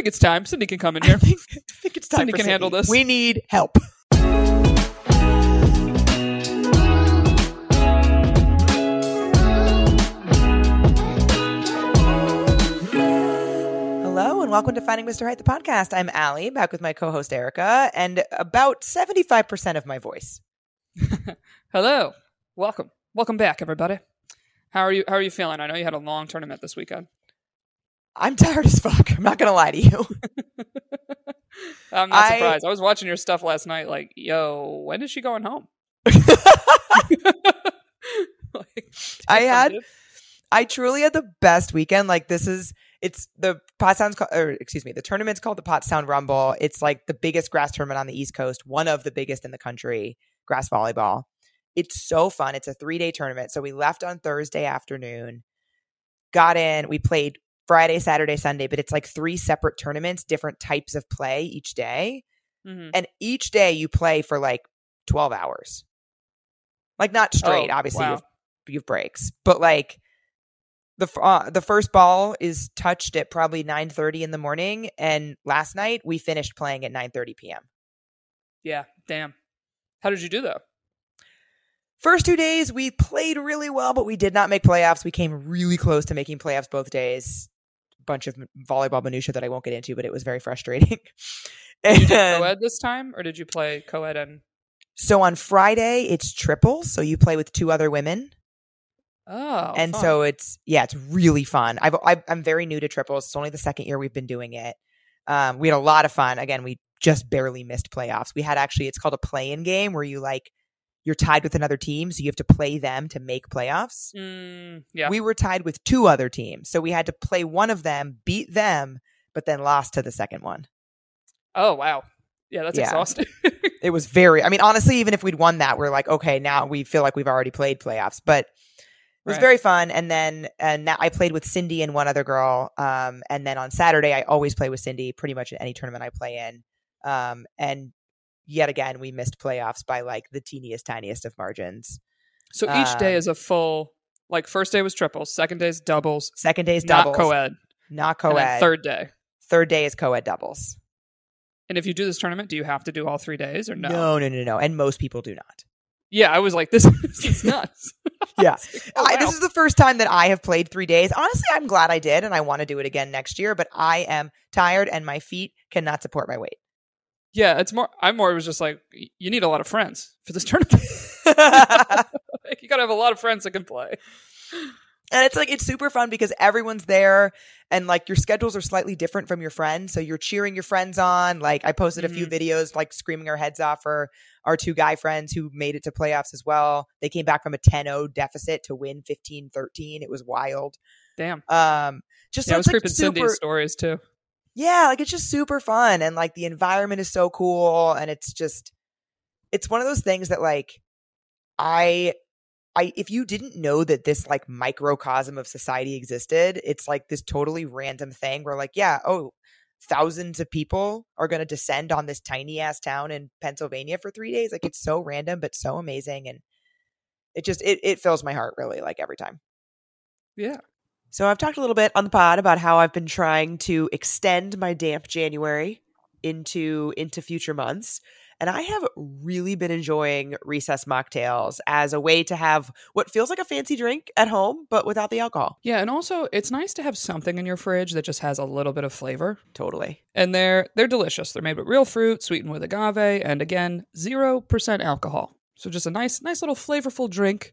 think it's time. Cindy can come in here. I think, I think it's time Cindy can handle this. We need help. Hello and welcome to Finding Mr. Height, the podcast. I'm Ali, back with my co-host Erica, and about 75% of my voice. Hello. Welcome. Welcome back, everybody. How are you how are you feeling? I know you had a long tournament this weekend. I'm tired as fuck. I'm not gonna lie to you. I'm not I- surprised. I was watching your stuff last night, like, yo, when is she going home? Like, I had- dude. I truly had the best weekend. Like this is it's the Pottstown's or excuse me, the tournament's called the Pottstown Rumble. It's like the biggest grass tournament on the East Coast, one of the biggest in the country, grass volleyball. It's so fun. It's a three day tournament. So we left on Thursday afternoon, got in, we played Friday, Saturday, Sunday, but it's like three separate tournaments, different types of play each day. Mhm. And each day you play for like 12 hours. Like not straight, Oh, obviously you've, you have breaks, but like the uh, the first ball is touched at probably 9:30 in the morning and last night we finished playing at 9:30 p.m. Yeah, damn. How did you do though? First two days we played really well, but we did not make playoffs. We came really close to making playoffs both days. Bunch of volleyball minutia that I won't get into, but it was very frustrating. You did And- co-ed this time, or did you play co-ed and so on Friday it's triples, so you play with two other women. oh, and fun. so it's yeah, it's really fun. I've, I've I'm very new to triples. It's only the second year we've been doing it. Um, we had a lot of fun. Again, we just barely missed playoffs. We had actually it's called a play-in game where you like you're tied with another team, so you have to play them to make playoffs. Mm, yeah, We were tied with two other teams, so we had to play one of them, beat them, but then lost to the second one. oh wow, yeah, that's Yeah. exhausting. It was very. I mean, honestly, even if we'd won that, we're like, okay, now we feel like we've already played playoffs, but. It was Right. very fun, and then and now I played with Cindy and one other girl. Um, and then on Saturday, I always play with Cindy, pretty much in any tournament I play in. Um, and yet again, we missed playoffs by like the teeniest, tiniest of margins. so each day Um, is a full. Like first day was triples, second day is doubles, Second day is not doubles, co-ed, not co-ed. Third. third day. day is co-ed doubles. And if you do this tournament, do you have to do all three days or no? no, no, no, no. And most people do not. Yeah, I was like, this, this is nuts. Yeah. Oh, I, this is the first time that I have played three days. Honestly, I'm glad I did, and I want to do it again next year. But I am tired, and my feet cannot support my weight. Yeah, it's more. I'm more. was just like, you need a lot of friends for this tournament. Like, you got to have a lot of friends that can play. And it's like it's super fun because everyone's there and like your schedules are slightly different from your friends. So you're cheering your friends on. Like I posted a few videos like screaming our heads off for our two guy friends who made it to playoffs as well. They came back from a 10-0 deficit to win 15-13. It was wild. Damn. Um just so yeah, I was like creeping super Cindy's stories too. Yeah, like it's just super fun and like the environment is so cool and it's just it's one of those things that like I I if you didn't know that this like microcosm of society existed, it's like this totally random thing where like yeah, oh, thousands of people are going to descend on this tiny ass town in Pennsylvania for 3 days. Like it's so random but so amazing and it just it it fills my heart really like every time. Yeah. So I've talked a little bit on the pod about how I've been trying to extend my damp January into into future months. And I have really been enjoying recess mocktails as a way to have what feels like a fancy drink at home, but without the alcohol. Yeah, and also it's nice to have something in your fridge that just has a little bit of flavor. Totally. And they're they're delicious. They're made with real fruit, sweetened with agave, and again, zero percent alcohol. So just a nice, nice little flavorful drink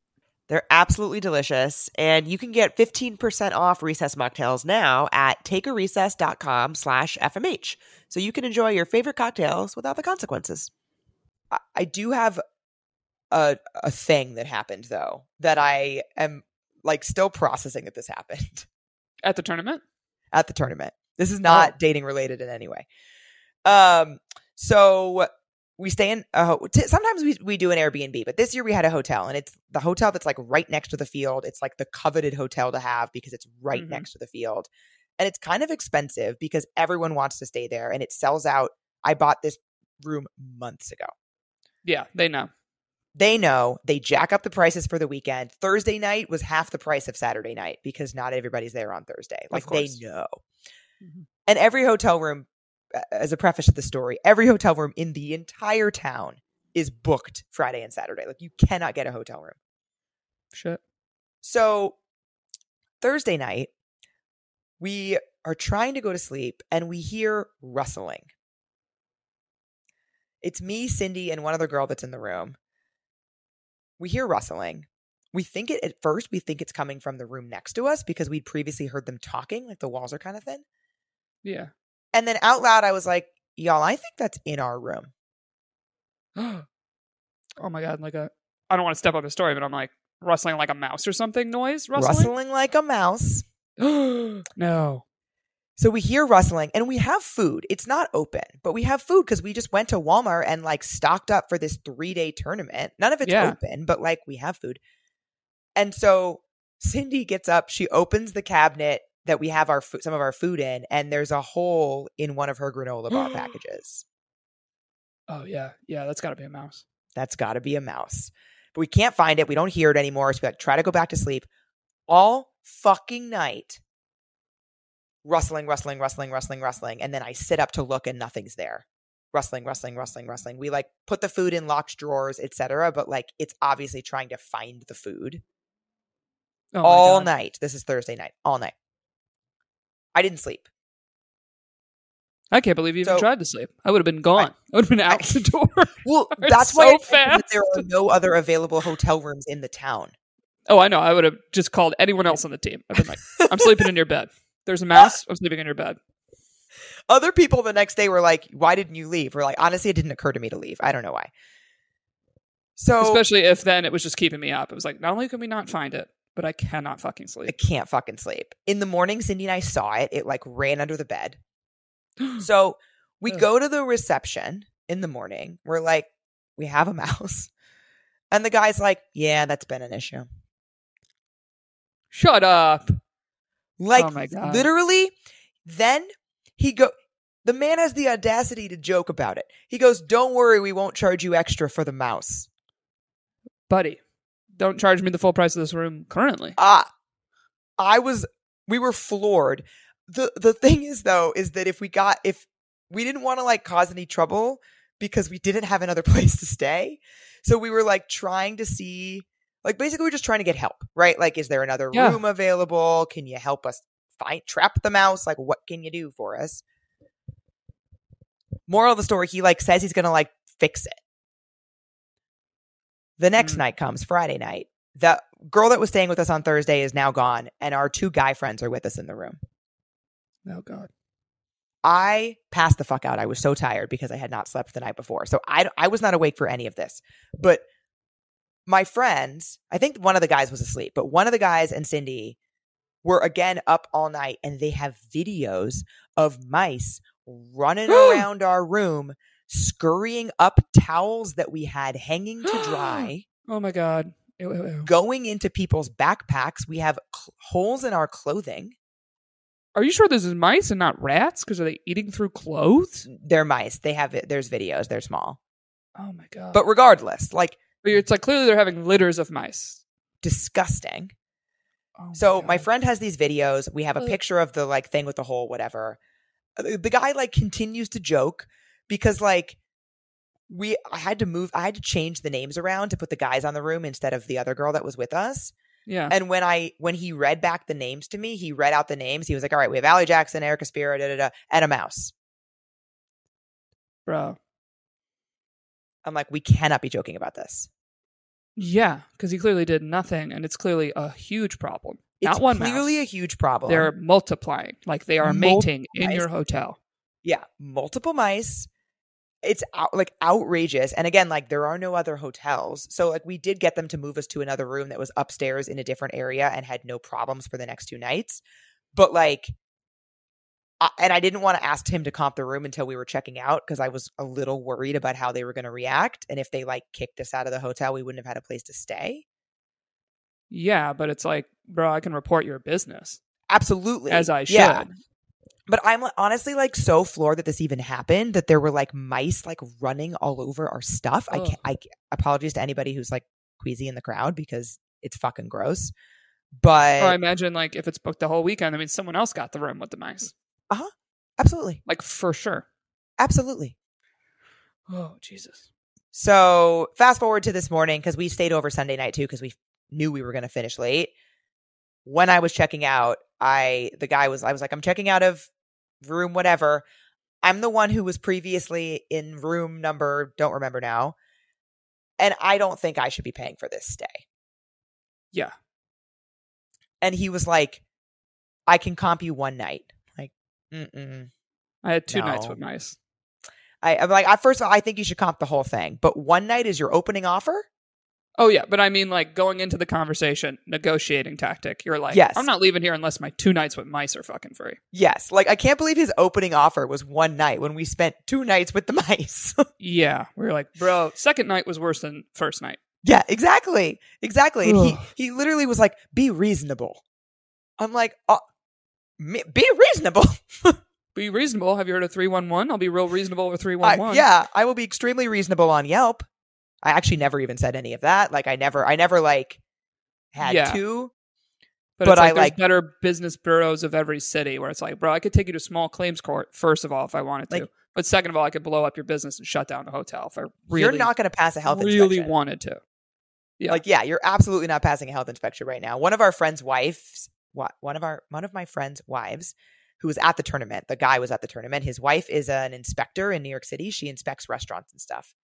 They're absolutely delicious. And you can get 15% off recess mocktails now at takearecess.com slash FMH. So you can enjoy your favorite cocktails without the consequences. I, I do have a, a thing that happened though that I am like still processing that this happened At the tournament? at the tournament. This is not dating related in any way. Um, so we stay in a ho- t- sometimes we, we do an airbnb but this year we had a hotel and it's the hotel that's like right next to the field it's like the coveted hotel to have because it's right Mhm. next to the field and it's kind of expensive because everyone wants to stay there and it sells out. I bought this room months ago. Yeah, they know. they know. They jack up the prices for the weekend. Thursday night was half the price of saturday night because not everybody's there on thursday. Like they know. Mhm. and every hotel room as a preface to the story every hotel room in the entire town is booked friday and saturday. Like you cannot get a hotel room. Shit. so thursday night we are trying to go to sleep and we hear rustling. It's me cindy and one other girl that's in the room. We hear rustling. We think it at first we think it's coming from the room next to us because we'd previously heard them talking like the walls are kind of thin. Yeah. And then out loud i was like y'all i think that's in our room oh my god, like a I don't want to step on the story, but I'm like rustling like a mouse or something noise. rustling, Rustling? like a mouse no. So we hear rustling and we have food. It's not open, but we have food because we just went to Walmart and like stocked up for this three day tournament. None of it's Yeah. open, but like we have food. And so Cindy gets up, she opens the cabinet that we have our food, some of our food in, and there's a hole in one of her granola bar packages. Oh yeah. Yeah, that's gotta be a mouse. That's got to be a mouse. But we can't find it. We don't hear it anymore. So we like try to go back to sleep. All fucking night, rustling, rustling, rustling, rustling, rustling, and then I sit up to look and nothing's there. Rustling, rustling, rustling, rustling. We like put the food in locked drawers, etc. But like it's obviously trying to find the food Oh all God. night. This is Thursday night, all night. I didn't sleep. I can't believe you even So- tried to sleep. I would have been gone. I, would have been out the door. Well, that's so why I that there are no other available hotel rooms in the town. oh, I know. I would have just called anyone else on the team. I've been like, I'm sleeping in your bed. There's a mouse. I'm sleeping in your bed. Other people the next day were like, "Why didn't you leave?" We're like, honestly, it didn't occur to me to leave. I don't know why. So Especially if then it was just keeping me up. It was like, not only can we not find it, but I cannot fucking sleep. I can't fucking sleep. In the morning, Cindy and I saw it. It like ran under the bed. So we Ugh. go to the reception in the morning. We're like, we have a mouse. And the guy's like, yeah, that's been an issue. Shut up. Like, Oh literally, then he go. The man has the audacity to joke about it. He goes, "Don't worry, we won't charge you extra for the mouse." Buddy, don't charge me the full price of this room currently. Ah, I was. We were floored. the The thing is, though, is that if we got if we didn't want to like cause any trouble because we didn't have another place to stay, so we were like trying to see, like basically, we're just trying to get help, right? Like, is there another Yeah. room available? Can you help us find trap the mouse? Like, what can you do for us? Moral of the story: He like says he's gonna like fix it. The next Mm. night comes Friday night. The girl that was staying with us on Thursday is now gone, and our two guy friends are with us in the room. Oh, God. I passed the fuck out. I was so tired because I had not slept the night before. So I, I was not awake for any of this. But my friends, I think one of the guys was asleep, but one of the guys and Cindy were again up all night and they have videos of mice running around our room, scurrying up towels that we had hanging to dry. Oh, my God. Ew, ew, ew. going into people's backpacks. We have cl- holes in our clothing. Are you sure this is mice and not rats? Because are they eating through clothes? They're mice. They have it. There's videos. They're small. Oh, my God. But regardless, like But it's like clearly they're having litters of mice. disgusting. Oh So my friend has these videos. We have a picture of the like thing with the hole, whatever. Uh, the guy like continues to joke because like we I had to move I had to change the names around to put the guys on the room instead of the other girl that was with us. Yeah. And when I when he read back the names to me, he read out the names. He was like, "All right, we have Ali Jackson, Erica Spira, da da da, and a mouse." Bro. I'm like, "We cannot be joking about this." Yeah. Because he clearly did nothing. And it's clearly a huge problem. It's not one clearly mouse. a huge problem. They're multiplying. Like they are mating in mice. your hotel. yeah, multiple mice. It's out, like outrageous. And again, like there are no other hotels. So like we did get them to move us to another room that was upstairs in a different area and had no problems for the next two nights. But like I, and I didn't want to ask him to comp the room until we were checking out because I was a little worried about how they were going to react. And if they like kicked us out of the hotel, we wouldn't have had a place to stay. Yeah, but it's like, bro, I can report your business Absolutely. as I should. Yeah. But I'm honestly like so floored that this even happened that there were like mice like running all over our stuff. I can't, I apologies to anybody who's like queasy in the crowd because it's fucking gross. But Or I imagine like if it's booked the whole weekend, I mean someone else got the room with the mice. Uh huh. Absolutely, Like for sure. absolutely. Oh Jesus. So fast forward to this morning because we stayed over Sunday night too because we knew we were going to finish late. When I was checking out, I the guy was I was like I'm checking out of room whatever. I'm the one who was previously in room number don't remember now, and I don't think I should be paying for this stay. Yeah. And he was like, "I can comp you one night." Like, mm I had two nights with mice. I, I'm like, I first of all, I think you should comp the whole thing, but one night is your opening offer. Oh yeah, but I mean like going into the conversation, negotiating tactic. You're like, Yes. I'm not leaving here unless my two nights with mice are fucking free. Yes. Like I can't believe his opening offer was one night when we spent two nights with the mice. Yeah. We were like, bro, second night was worse than first night. yeah, exactly. Exactly. And he he literally was like, "Be reasonable." I'm like, uh, me- "Be reasonable." Be reasonable. Have you heard of three one one? I'll be real reasonable with three I- one one. yeah, I will be extremely reasonable on Yelp. I actually never even said any of that. Like I never I never like had Yeah. to. But, But it's I like, like- better business bureaus of every city where it's like, bro, I could take you to small claims court first of all if I wanted to, but second of all, I could blow up your business and shut down the hotel if I really, You're not going to pass a health inspection. really inspection. wanted to. Yeah. Like, yeah, you're absolutely not passing a health inspection right now. One of our friends' wives, what one of our one of my friends' wives, who was at the tournament. The guy was at the tournament. His wife is an inspector in New York City. She inspects restaurants and stuff.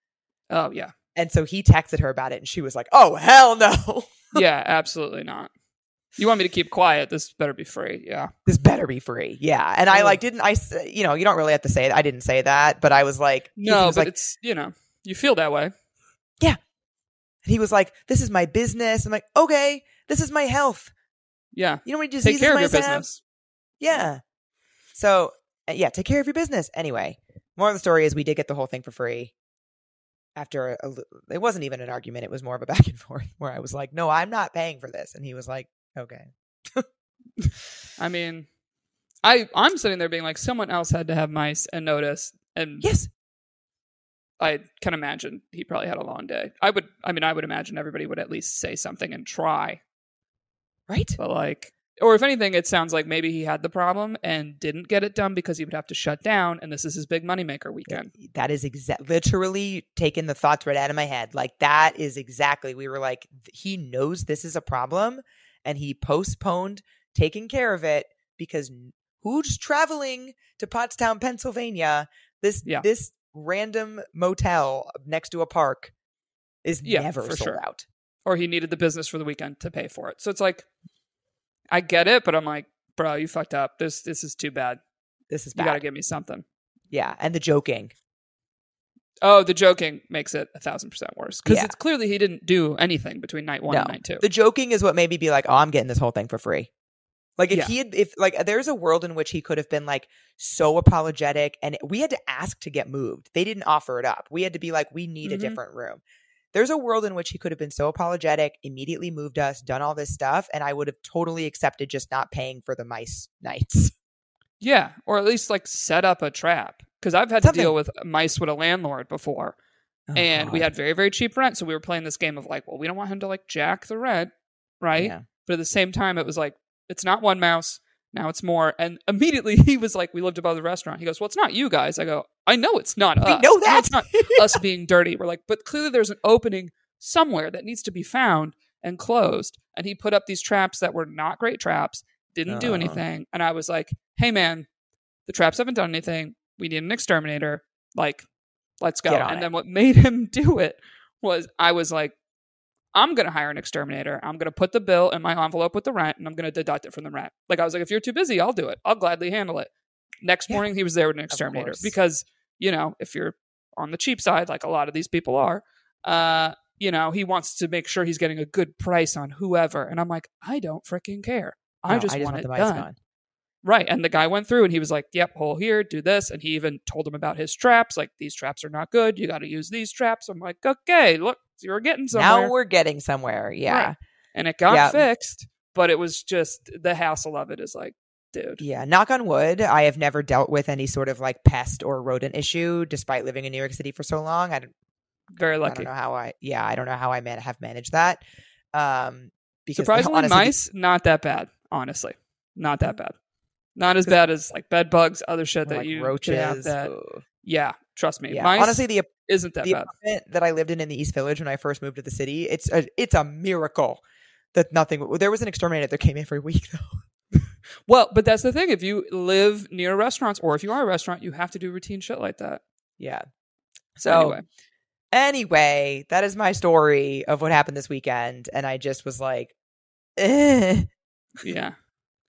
Oh yeah, And so he texted her about it, and she was like, "Oh hell no, yeah, absolutely not. You want me to keep quiet? This better be free. Yeah. this better be free." Yeah, and I like didn't I? You know, you don't really have to say. I didn't say that, but I was like, No, was but like, it's you know you feel that way. Yeah. And he was like, "This is my business." I'm like, "Okay, this is my health." Yeah. You know how many Take care of your have? business. Yeah. So uh, yeah, take care of your business. Anyway, more of the story is we did get the whole thing for free. After a, it wasn't even an argument; it was more of a back and forth where I was like, "No, I'm not paying for this," and he was like, "Okay." I mean, I I'm sitting there being like, someone else had to have mice and notice, and Yes. I can imagine he probably had a long day. I would, I mean, I would imagine everybody would at least say something and try, Right. but like, or if anything, it sounds like maybe he had the problem and didn't get it done because he would have to shut down, and this is his big moneymaker weekend. That is exact. Literally taking the thoughts right out of my head. Like that is exactly. We were like, he knows this is a problem, and he postponed taking care of it because who's traveling to Pottstown, Pennsylvania? This Yeah. this random motel next to a park is Yeah, never for sold sure. out. Or he needed the business for the weekend to pay for it. So it's like, I get it, but I'm like, bro, you fucked up. This this is too bad. This is bad. You got to give me something. yeah, and the joking. Oh, the joking makes it a thousand percent worse because Yeah. it's clearly he didn't do anything between night one No. and night two. The joking is what made me be like, "Oh, I'm getting this whole thing for free." Like if Yeah. he had, if like there's a world in which he could have been like so apologetic, and we had to ask to get moved. They didn't offer it up. We had to be like, "We need a Mhm. different room." There's a world in which he could have been so apologetic, immediately moved us, done all this stuff, and I would have totally accepted just not paying for the mice nights. yeah, or at least like set up a trap because I've had Something. to deal with mice with a landlord before, oh, and we Oh, had very very cheap rent, so we were playing this game of like, well, we don't want him to like jack the rent, right? Yeah. But at the same time, it was like it's not one mouse. Now it's more. And immediately he was like, we lived above the restaurant. He goes, well, it's not you guys. I go, I know it's not us. We know that. It's not us being dirty. We're like, but clearly there's an opening somewhere that needs to be found and closed. And he put up these traps that were not great traps, didn't do Uh. anything. And I was like, hey, man, the traps haven't done anything. We need an exterminator. Like, let's go. And it. then what made him do it was I was like, I'm going to hire an exterminator. I'm going to put the bill in my envelope with the rent and I'm going to deduct it from the rent. Like, I was like, if you're too busy, I'll do it. I'll gladly handle it. Next Yeah. morning, he was there with an exterminator because, you know, if you're on the cheap side, like a lot of these people are, uh, you know, he wants to make sure he's getting a good price on whoever. And I'm like, I don't freaking care. I No, just, want, the it done. gone. Right. And the guy went through and he was like, yep, hole here, do this. And he even told him about his traps. Like, these traps are not good. You got to use these traps. I'm like, okay, look, you're getting somewhere. Now we're getting somewhere. Yeah. Right. And it got Yeah. fixed, but it was just the hassle of it is like, dude. Yeah. Knock on wood, I have never dealt with any sort of like pest or rodent issue despite living in New York City for so long. I don't, Very I lucky. don't know how I, yeah, I don't know how I man- have managed that. Um, because Surprisingly, honestly, mice, not that bad, honestly. Not that bad. Not as bad as like bed bugs, other shit that like you could have that. ugh. Yeah, trust me. Yeah. Honestly, the isn't that the bad. apartment that I lived in in the East Village when I first moved to the city, it's a it's a miracle that nothing. There was an exterminator that came every week though. Well, but that's the thing. If you live near restaurants or if you are a restaurant, you have to do routine shit like that. Yeah. So So anyway, anyway, that is my story of what happened this weekend, and I just was like, eh. yeah.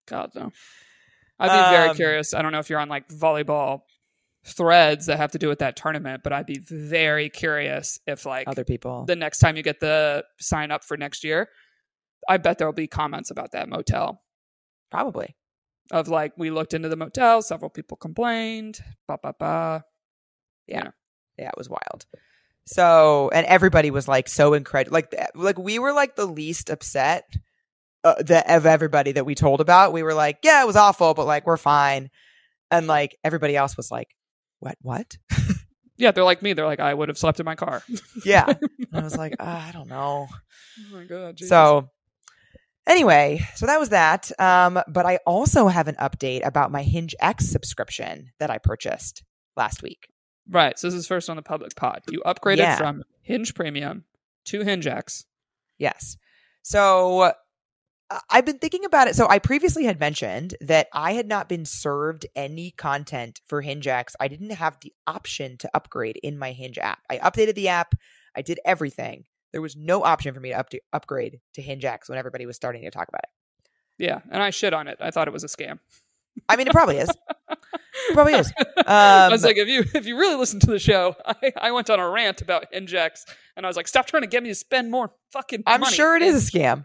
God no. I'd be very Um, curious. I don't know if you're on like volleyball threads that have to do with that tournament, but I'd be very curious if like other people. the next time you get the sign up for next year, I bet there'll be comments about that motel. Probably. Of like, we looked into the motel, several people complained, ba ba ba. Yeah, yeah, it was wild. So, and everybody was like so incredible. Like, th- like we were like the least upset uh, the, of everybody that we told about. We were like, yeah, it was awful, but like we're fine. And like everybody else was like, what? What? Yeah, they're like me. They're like, I would have slept in my car. Yeah. And I was like, uh, I don't know. oh my god. Jesus. So anyway, so that was that. Um, but I also have an update about my Hinge X subscription that I purchased last week. right. So this is first on the public pod. You upgraded Yeah. from Hinge Premium to Hinge X. Yes. So I've been thinking about it. So I previously had mentioned that I had not been served any content for HingeX. I didn't have the option to upgrade in my Hinge app. I updated the app. I did everything. There was no option for me to up upgrade to Hinge HingeX when everybody was starting to talk about it. Yeah, and I shit on it. I thought it was a scam. I mean, it probably is. It probably is. I Um, was like, if you if you really listen to the show, I, I went on a rant about Hinge X, and I was like, stop trying to get me to spend more fucking. I'm money. sure it is a scam.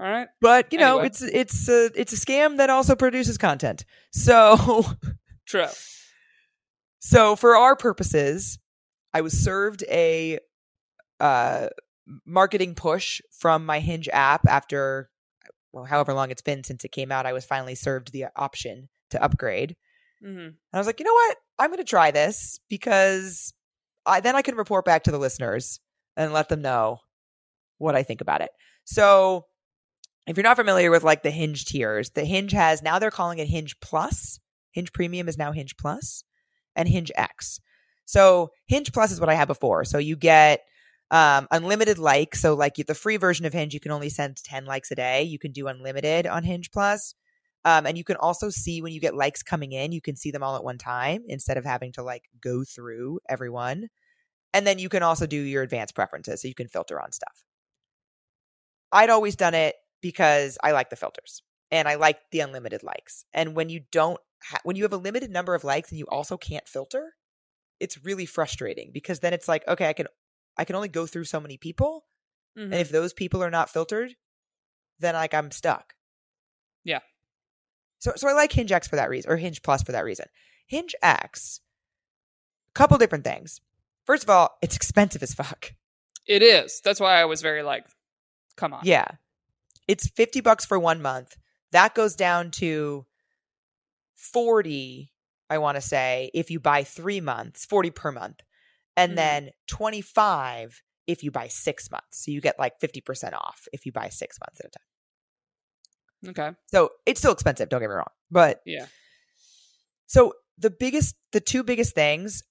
All right. But you know, Anyway. it's it's a it's a scam that also produces content. So True. So for our purposes, I was served a uh, marketing push from my Hinge app after well, however long it's been since it came out. I was finally served the option to upgrade, hmm and I was like, you know what? I'm going to try this because I then I can report back to the listeners and let them know what I think about it. So. If you're not familiar with like the Hinge tiers, the Hinge has now they're calling it Hinge Plus. Hinge Premium is now Hinge Plus and Hinge X. So Hinge Plus is what I had before. So you get um, unlimited likes. So like the free version of Hinge, you can only send 10 likes a day. You can do unlimited on Hinge Plus. Um, and you can also see when you get likes coming in, you can see them all at one time instead of having to like go through everyone. And then you can also do your advanced preferences. So you can filter on stuff. I'd always done it because I like the filters and I like the unlimited likes. And when you don't, ha- when you have a limited number of likes and you also can't filter, it's really frustrating because then it's like, okay, I can, I can only go through so many people, Mhm. and if those people are not filtered, then like I'm stuck. Yeah. So, so I like Hinge X for that reason, or Hinge Plus for that reason. Hinge X, couple different things. First of all, it's expensive as fuck. It is. That's why I was very like, come on. Yeah. It's 50 bucks for one month. That goes down to 40, I want to say, if you buy three months, 40 per month. And Mhm. then 25 if you buy six months. So you get like 50% off if you buy six months at a time. Okay. So it's still expensive, don't get me wrong. But Yeah. so the biggest, the two biggest things,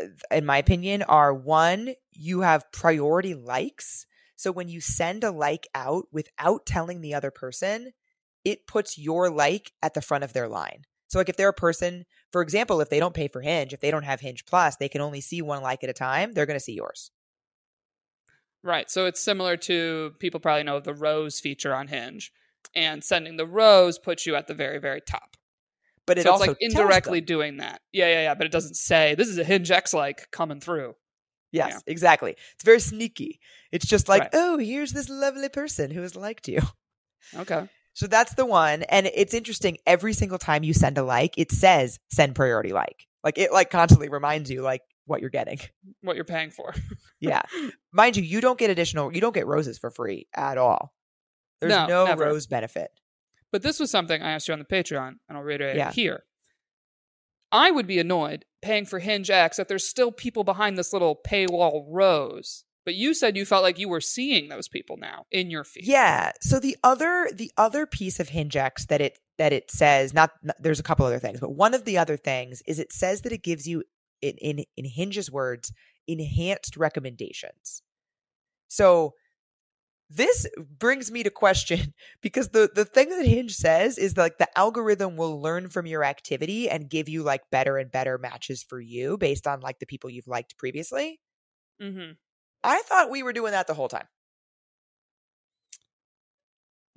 uh, in my opinion, are one, you have priority likes. So when you send a like out without telling the other person, it puts your like at the front of their line. So like if they're a person, for example, if they don't pay for Hinge, if they don't have Hinge Plus, they can only see one like at a time, they're going to see yours. Right. So it's similar to people probably know the rose feature on Hinge, and sending the rose puts you at the very, very top. But it so it's also like indirectly doing that. Yeah, yeah, yeah. But it doesn't say this is a Hinge X like coming through. Yes, Yeah. exactly. It's very sneaky. It's just like, Right. oh, here's this lovely person who has liked you. Okay. So that's the one. And it's interesting. Every single time you send a like, it says send priority like. Like it like constantly reminds you like what you're getting. What you're paying for. yeah. Mind you, you don't get additional you don't get roses for free at all. There's No, no, rose benefit. But this was something I asked you on the Patreon, and I'll reiterate Yeah. it here. I would be annoyed paying for Hinge X that there's still people behind this little paywall rose. But you said you felt like you were seeing those people now in your feed. Yeah. So the other the other piece of Hingex that it that it says not, not- there's a couple other things, but one of the other things is it says that it gives you in in, in Hinge's words enhanced recommendations. So this brings me to question because the the thing that Hinge says is like the algorithm will learn from your activity and give you like better and better matches for you based on like the people you've liked previously. Mm-hmm. I thought we were doing that the whole time.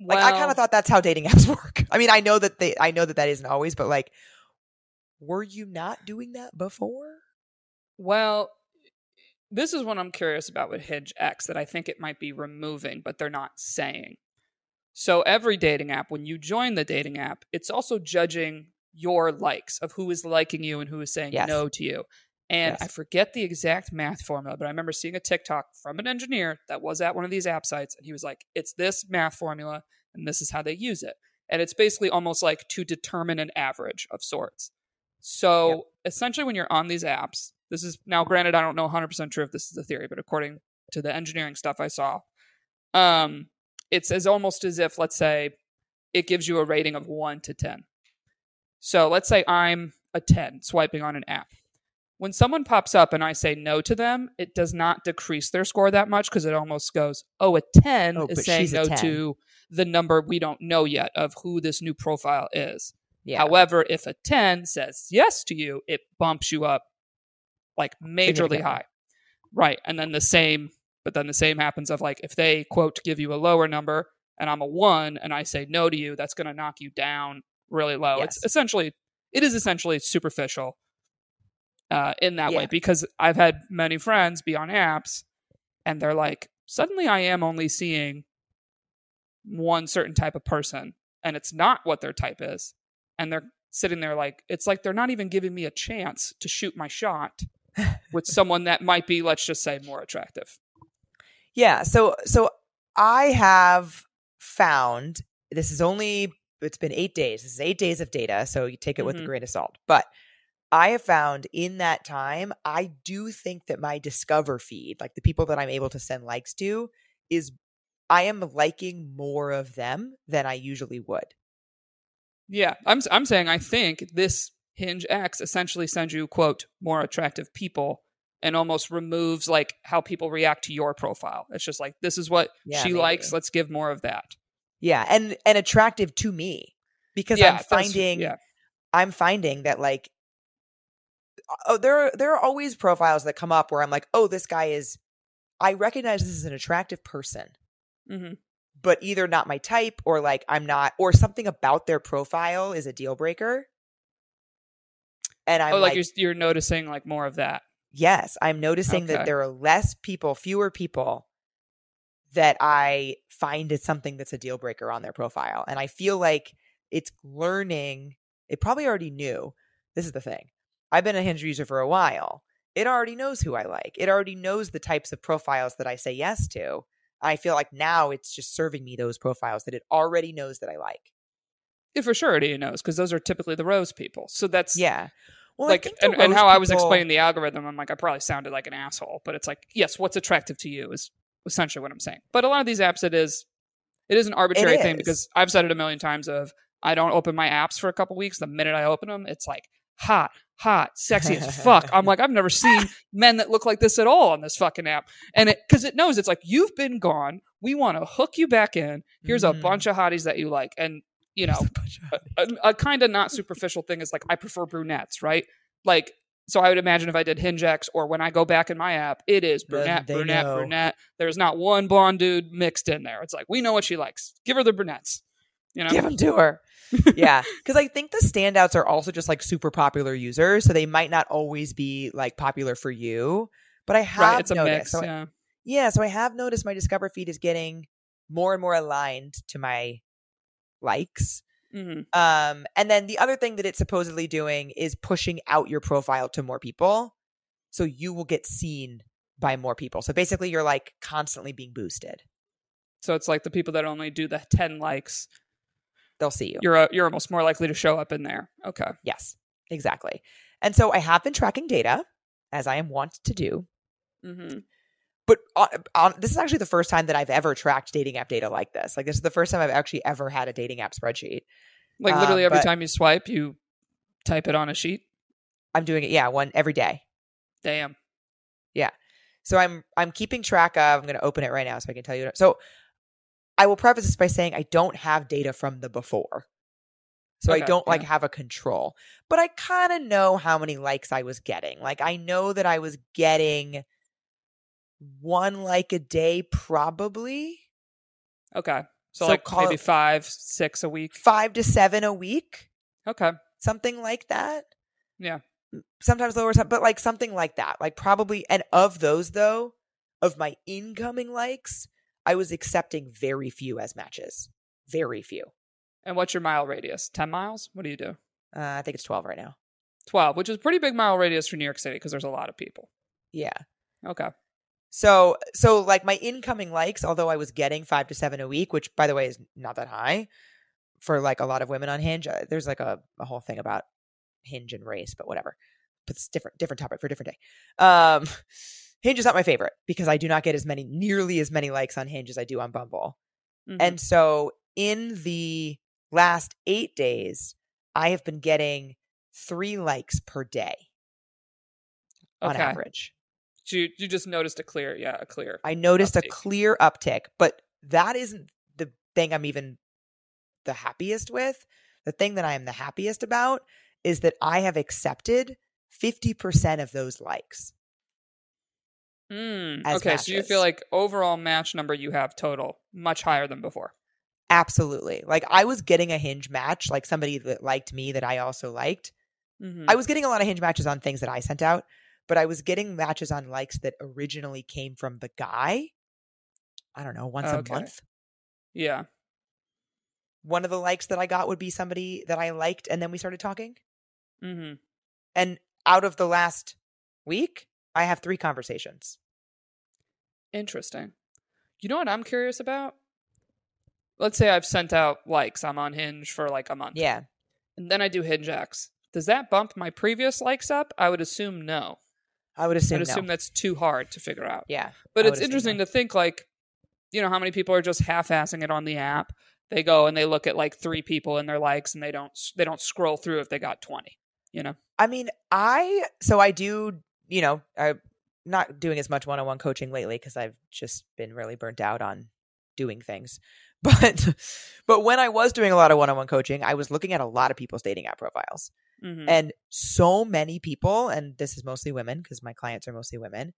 Like I kind of thought that's how dating apps work. I mean, I know that they I know that that isn't always, but like were you not doing that before? Well, this is what I'm curious about with Hinge X that I think it might be removing, but they're not saying. So every dating app, when you join the dating app, it's also judging your likes of who is liking you and who is saying Yes. no to you. And Yes. I forget the exact math formula, but I remember seeing a TikTok from an engineer that was at one of these app sites, and he was like, "It's this math formula, and this is how they use it." And it's basically almost like to determine an average of sorts. So Yep. essentially, when you're on these apps, this is now granted, I don't know 100% true if this is a theory, but according to the engineering stuff I saw, um, it's as almost as if, let's say, it gives you a rating of one to 10. So let's say I'm a 10 swiping on an app. When someone pops up and I say no to them, it does not decrease their score that much because it almost goes, oh, a 10 Oh, is saying no 10. to the number we don't know yet of who this new profile is. Yeah. However, if a 10 says yes to you, it bumps you up like majorly high. Right. And then the same, but then the same happens of like if they quote give you a lower number and I'm a one and I say no to you, that's going to knock you down really low. It's essentially, it is essentially superficial uh, in that way because I've had many friends be on apps and they're like, suddenly I am only seeing one certain type of person and it's not what their type is. And they're sitting there like, it's like they're not even giving me a chance to shoot my shot with someone that might be, let's just say, more attractive. Yeah. So so I have found this is only it's been eight days. This is eight days of data, so you take it with a Mhm. grain of salt. But I have found in that time, I do think that my discover feed, like the people that I'm able to send likes to, is I am liking more of them than I usually would. Yeah, I'm I'm saying I think this Hinge X essentially sends you quote more attractive people and almost removes like how people react to your profile. It's just like this is what Yeah, she maybe. likes. Let's give more of that. Yeah, and and attractive to me because yeah, I'm finding yeah, I'm finding that like oh there are there are always profiles that come up where I'm like, "Oh, this guy is I recognize this is an attractive person, hmm but either not my type or like I'm not or something about their profile is a deal breaker." And I'm oh, like, like, you're you're noticing like more of that. yes, I'm noticing Okay. that there are less people, fewer people that I find is something that's a deal breaker on their profile. And I feel like it's learning. It probably already knew. This is the thing. I've been a Hinge user for a while. It already knows who I like. It already knows the types of profiles that I say yes to. I feel like now it's just serving me those profiles that it already knows that I like. Yeah, for sure, it knows because those are typically the rose people. So that's Yeah. Well, like and, and how I was people- explaining the algorithm. I'm like I probably sounded like an asshole, but it's like yes, what's attractive to you is essentially what I'm saying. But a lot of these apps, it is it is an arbitrary thing because I've said it a million times. Of I don't open my apps for a couple weeks. The minute I open them, it's like hot, hot, sexy as fuck. I'm like I've never seen men that look like this at all on this fucking app, and it because it knows it's like you've been gone. We want to hook you back in. Here's a Mhm. bunch of hotties that you like, and you know a a, a kind of not superficial thing is like I prefer brunettes, right? Like, so I would imagine if I did Hingex or when I go back in my app, it is brunette, they brunette, know. brunette. There's not one blonde dude mixed in there. It's like we know what she likes. Give her the brunettes. You know, Give them to her. yeah. Because I think the standouts are also just like super popular users. So they might not always be like popular for you. But I have right? It's a noticed. mix. so I- yeah. yeah. So I have noticed my Discover feed is getting more and more aligned to my likes. hmm Um, and then the other thing that it's supposedly doing is pushing out your profile to more people. So you will get seen by more people. So basically, you're like constantly being boosted. So it's like the people that only do the 10 likes, They'll see you. you're uh, you're almost more likely to show up in there. Okay. yes, exactly. And so I have been tracking data as I am wont to do. hmm But on, on, this is actually the first time that I've ever tracked dating app data like this. Like, this is the first time I've actually ever had a dating app spreadsheet. Like Um, literally every time you swipe, you type it on a sheet. I'm doing it, yeah, one every day. Damn. Yeah. So I'm I'm keeping track of. I'm going to open it right now so I can tell you. So I will preface this by saying I don't have data from the before. So I don't like have a control, but I kind of know how many likes I was getting. Like I know that I was getting one like a day, probably Okay. So, So like maybe five, six a week. five to seven a week, Okay. something like that. Yeah. Sometimes lower, but like something like that. Like probably, and of those though, of my incoming likes, I was accepting very few as matches. Very few. And what's your mile radius? 10 miles? What do you do? Uh, I think it's 12 right now. 12, which is a pretty big mile radius for New York City because there's a lot of people. Yeah. Okay. So, so like my incoming likes, although I was getting five to seven a week, which by the way is not that high for like a lot of women on Hinge. Uh, there's like a, a whole thing about Hinge and race, but whatever. But it's different, different topic for a different day. Um, Hinge is not my favorite because I do not get as many, nearly as many likes on Hinge as I do on Bumble. Mhm. And so in the last eight days, I have been getting three likes per day on okay. average. You, you just noticed a clear, yeah, a clear. I noticed a clear uptick, but that isn't the thing I'm even the happiest with. The thing that I am the happiest about is that I have accepted 50% of those likes. Mm, okay, so you feel like overall match number you have total much higher than before. Absolutely. Like I was getting a hinge match, like somebody that liked me that I also liked. Mhm. I was getting a lot of hinge matches on things that I sent out, but I was getting matches on likes that originally came from the guy. I don't know, once Okay. a month. yeah. One of the likes that I got would be somebody that I liked, and then we started talking. hmm And out of the last week, I have three conversations. Interesting. You know what I'm curious about? Let's say I've sent out likes. I'm on Hinge for like a month. Yeah. And then I do Hinge X. Does that bump my previous likes up? I would assume no. I would assume I'd assume no. that's too hard to figure out. Yeah. But I it's interesting no. to think like, you know, how many people are just half-assing it on the app. They go and they look at like three people in their likes, and they don't they don't scroll through if they got twenty. You know. I mean, I so I do, you know, I'm not doing as much one-on-one coaching lately because I've just been really burnt out on doing things. But but when I was doing a lot of one-on-one coaching, I was looking at a lot of people's dating app profiles. Hmm And so many people, and this is mostly women because my clients are mostly women,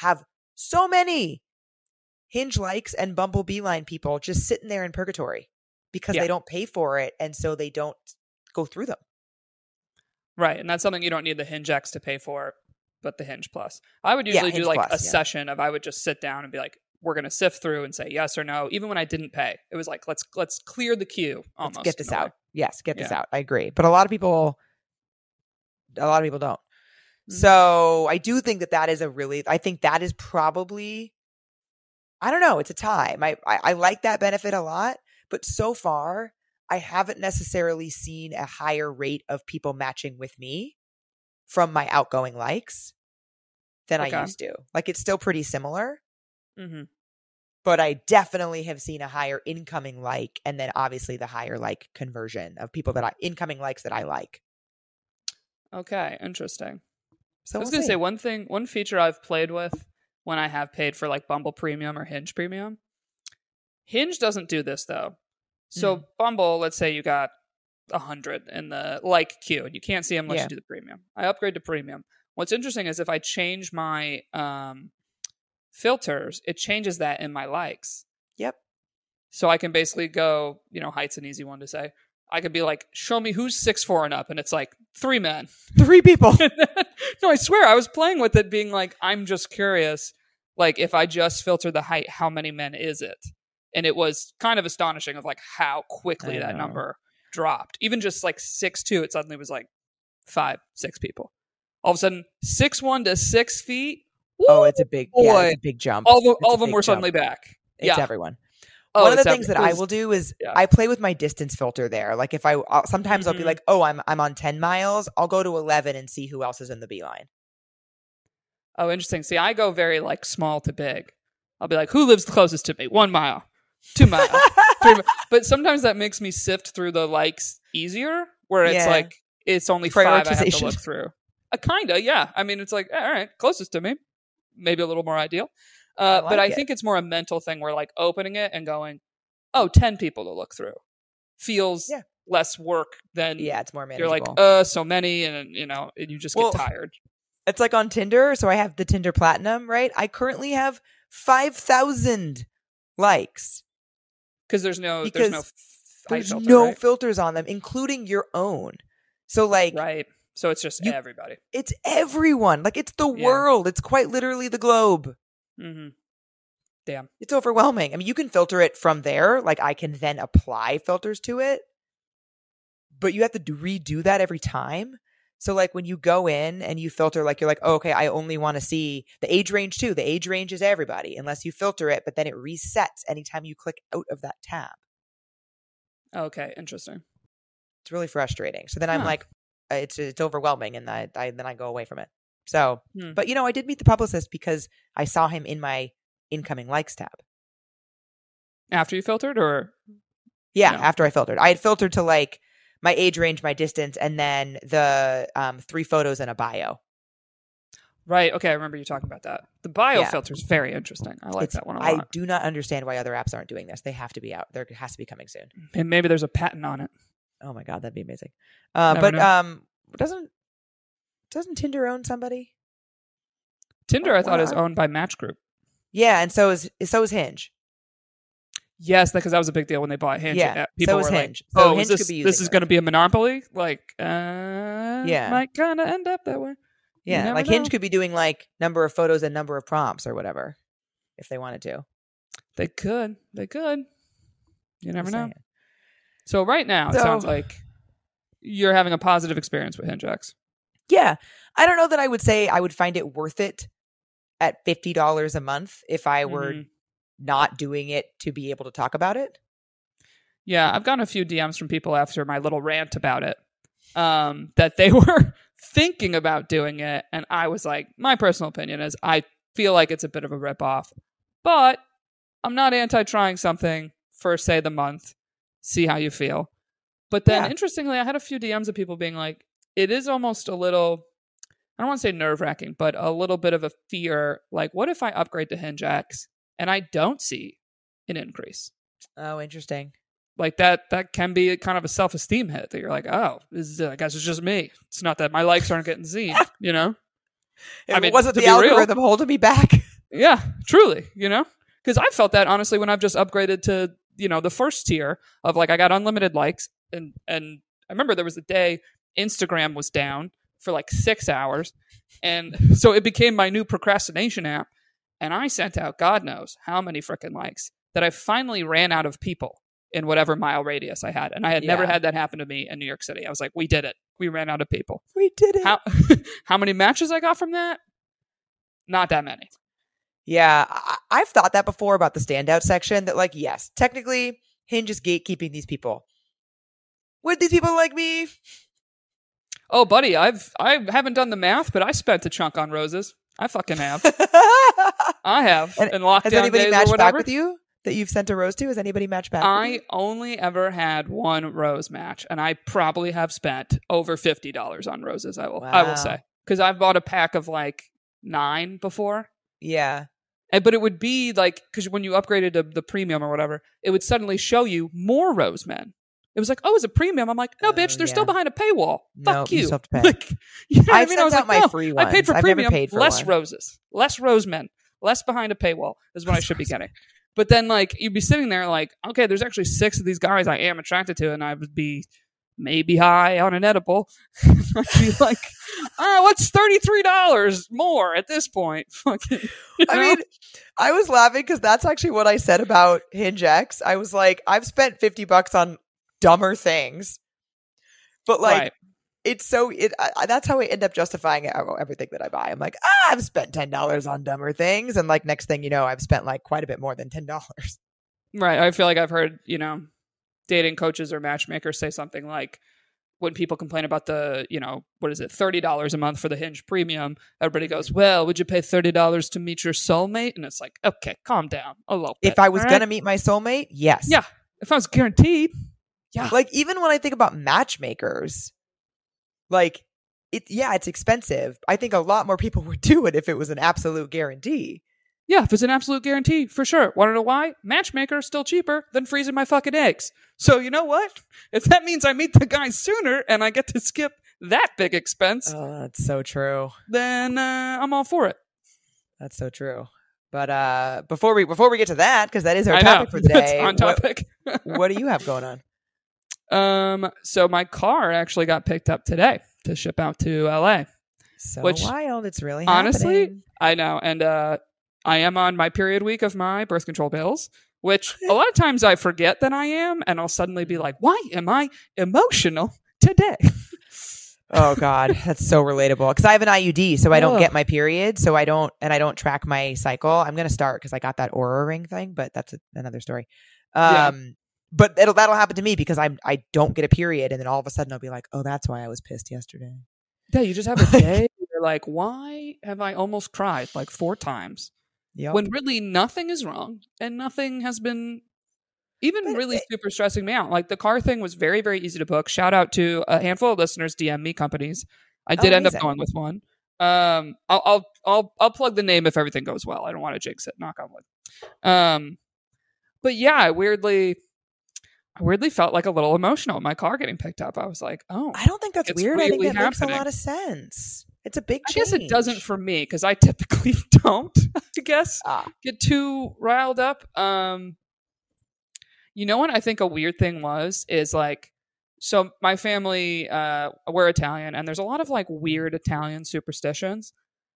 have so many Hinge likes and Bumble Beeline people just sitting there in purgatory because Yeah. they don't pay for it. And so they don't go through them. Right, and that's something you don't need the Hinge X to pay for, but the Hinge Plus. I would Yeah, usually do Hinge like a yeah. session of I would just sit down and be like, "We're going to sift through and say yes or no," even when I didn't pay. It was like, "Let's let's clear the queue." Almost Let's get this way. out. Yes, get this Yeah. out. I agree. But a lot of people, a lot of people don't. Mhm. So I do think that that is a really, I think that is probably, I don't know, it's a time. I, I, I like that benefit a lot, but so far I haven't necessarily seen a higher rate of people matching with me from my outgoing likes than Okay. I used to. Like it's still pretty similar, Mhm. but I definitely have seen a higher incoming like, and then obviously the higher like conversion of people that I incoming likes that I like. Okay, interesting. So I was we'll gonna see. say one thing, one feature I've played with when I have paid for like Bumble Premium or Hinge Premium. Hinge doesn't do this though. So Mm. Bumble, let's say you got a hundred in the like queue, and you can't see them unless Yeah. you do the premium. I upgrade to premium. What's interesting is if I change my um, filters, it changes that in my likes. Yep. So I can basically go, you know, height's an easy one to say. I could be like, show me who's six four and up, and it's like three men. Three people. no, I swear, I was playing with it, being like, I'm just curious. Like, if I just filter the height, how many men is it? and it was kind of astonishing of like how quickly I that know. number dropped. Even just like six two, it suddenly was like five, six people. All of a sudden, six one to six feet. Oh, it's a big, yeah, it's a big jump. all, the, all of them were jump. suddenly back. It's yeah. everyone. Oh, One of the things that I will do is yeah. I play with my distance filter there. Like if I I'll, sometimes I'll be Mhm. like, oh, I'm I'm on ten miles. I'll go to eleven and see who else is in the beeline. Oh, interesting. See, I go very like small to big. I'll be like, who lives closest to me? One mile, two mile, three mi- But sometimes that makes me sift through the likes easier, where it's Yeah. like it's only five I have to look through. Uh, kinda, yeah. I mean, it's like all right, closest to me, maybe a little more ideal. Uh, I but I it. think it's more a mental thing where like opening it and going, oh, 10 people to look through feels Yeah. less work than Yeah, it's more you're like, uh, so many, and you know, and you just Well, get tired. it's like on Tinder. So I have the Tinder Platinum, right? I currently have five thousand likes. Because there's no, there's no, because f- There's filter, no right? filters on them, including your own. So like right. So it's just You- everybody. it's everyone. Like it's the Yeah. world. It's quite literally the globe. Hmm Damn. It's overwhelming. I mean, you can filter it from there. Like I can then apply filters to it, but you have to do, redo that every time. So like when you go in and you filter, like you're like, oh, okay, I only want to see the age range too. The age range is everybody, unless you filter it, but then it resets anytime you click out of that tab. Okay, interesting. It's really frustrating. So then I'm like, uh, it's it's overwhelming, and I, I then I go away from it. So, Hmm. but you know, I did meet the publicist because I saw him in my incoming likes tab. After you filtered, or Yeah, No. after I filtered, I had filtered to like my age range, my distance, and then the um, three photos and a bio. right? Okay, I remember you talking about that. The bio Yeah. filter is very interesting. I like It's- that one a I lot. I do not understand why other apps aren't doing this. They have to be out. There has to be coming soon. And maybe there's a patent on it. Oh my god, that'd be amazing. Uh, but know. um, doesn't doesn't Tinder own somebody? Tinder, Oh, I thought, is owned by Match Group. Yeah, and so is so is Hinge. Yes, because that was a big deal when they bought Hinge. Yeah, Uh, people so is were Hinge. like, So "Oh, Hinge is could this be this is going to be a monopoly?" Like, uh, Yeah. might kind of end up that way. Yeah, like Hinge could be doing like number of photos and number of prompts or whatever, if they wanted to. They could, they could. You never know. So right now, it sounds like you're having a positive experience with HingeX. Yeah, I don't know that I would say I would find it worth it at fifty dollars a month if I were Mhm. not doing it to be able to talk about it. Yeah, I've gotten a few DMs from people after my little rant about it um, that they were thinking about doing it. And I was like, my personal opinion is I feel like it's a bit of a ripoff, but I'm not anti trying something for, say, the month, see how you feel. But then, Yeah. interestingly, I had a few DMs of people being like, it is almost a little, I don't want to say nerve wracking, but a little bit of a fear. Like, what if I upgrade to Hinge X and I don't see an increase? Oh, interesting. like that that can be kind of a self-esteem hit that you're like oh this is i guess it's just me it's not that my likes aren't getting seen you know If I it mean, wasn't the be real- algorithm holding me back. yeah truly you know because i felt that honestly when i've just upgraded to you know the first tier of like i got unlimited likes and and i remember there was a day instagram was down for like six hours and so it became my new procrastination app and i sent out god knows how many freaking likes that i finally ran out of people in whatever mile radius i had and i had never had that happen to me in new york city i was like we did it we ran out of people We did it. how how many matches i got from that not that many Yeah, I- I've thought that before about the standout section. That like, yes, technically, Hinge is gatekeeping these people. Would these people like me? Oh, buddy, I've I haven't done the math, but I spent a chunk on roses. I fucking have. I have. And in lockdown Has anybody days or matched back with you that you've sent a rose to? Has anybody matched back? with I only ever had one rose match, and I probably have spent over fifty dollars on roses. I will. I will say because I've bought a pack of like nine before. Yeah, And, but it would be like because when you upgraded to the premium or whatever, it would suddenly show you more rose men. It was like, oh, it's a premium. I'm like, no, Oh, bitch, they're yeah. still behind a paywall. No, Fuck you you. have to pay. Like, you know I I've mean? I was like, my no, free I paid for. I've premium, paid for less one. roses, less rose men, less behind a paywall is what I should be getting. But then, like, you'd be sitting there, like, okay, there's actually six of these guys I am attracted to, and I would be maybe high on an edible. I'd be like, oh, what's $33 more at this point? Fucking, you I mean, I was laughing because that's actually what I said about Hinge X. I was like, I've spent 50 bucks on dumber things. But like, Right. it's so, it, I, that's how I end up justifying it- everything that I buy. I'm like, ah, I've spent $10 on dumber things. And like, next thing you know, I've spent like quite a bit more than $10. Right. I feel like I've heard, you know, dating coaches or matchmakers say something like when people complain about the, you know, what is it, $30 a month for the Hinge premium, everybody goes, well, would you pay $30 to meet your soulmate? And it's like, okay, calm down a little bit. If I was all going right? to meet my soulmate, yes. Yeah. If I was guaranteed, yeah. Like, even when I think about matchmakers, like, it, yeah, it's expensive. I think a lot more people would do it if it was an absolute guarantee. Yeah, if it's an absolute guarantee, for sure. Want to know why? Matchmaker is still cheaper than freezing my fucking eggs. So you know what? If that means I meet the guy sooner and I get to skip that big expense, Oh, that's so true. then uh, I'm all for it. That's so true. But uh before we before we get to that, because that is our I know. topic for That's today. on what- topic. What, do you have going on? Um, so my car actually got picked up today to ship out to LA. So Which, wild. It's really honestly, happening. I know, and uh, I am on my period week of my birth control pills, which a lot of times I forget that I am, and I'll suddenly be like, "Why am I emotional today?" Oh God, that's so relatable. Because I have an IUD, so I don't Ugh. get my period, so I don't, and I don't track my cycle. I'm gonna start because I got that Oura ring thing, but that's a, another story. Yeah. But it'll that'll happen to me because I'm I don't get a period, and then all of a sudden I'll be like, oh, that's why I was pissed yesterday. Yeah, you just have a day. You're like, "Why have I almost cried like four times?" Yep. When really nothing is wrong, and nothing has been even But really it- super stressing me out. Like the car thing was very, very easy to book. Shout out to a handful of listeners DM me companies. I Oh, did end up going with one. Um, I'll, I'll I'll I'll plug the name if everything goes well. I don't want to jinx it. Knock on wood. Um, but yeah, weirdly, I weirdly felt like a little emotional. My car getting picked up. I was like, oh, I don't think that's weird. I think that makes a lot of sense. It's a big I change. guess it doesn't for me because I typically don't. I guess Ah. get too riled up. Um, you know what I think a weird thing was is like, so my family, uh, we're Italian, and there's a lot of like weird Italian superstitions.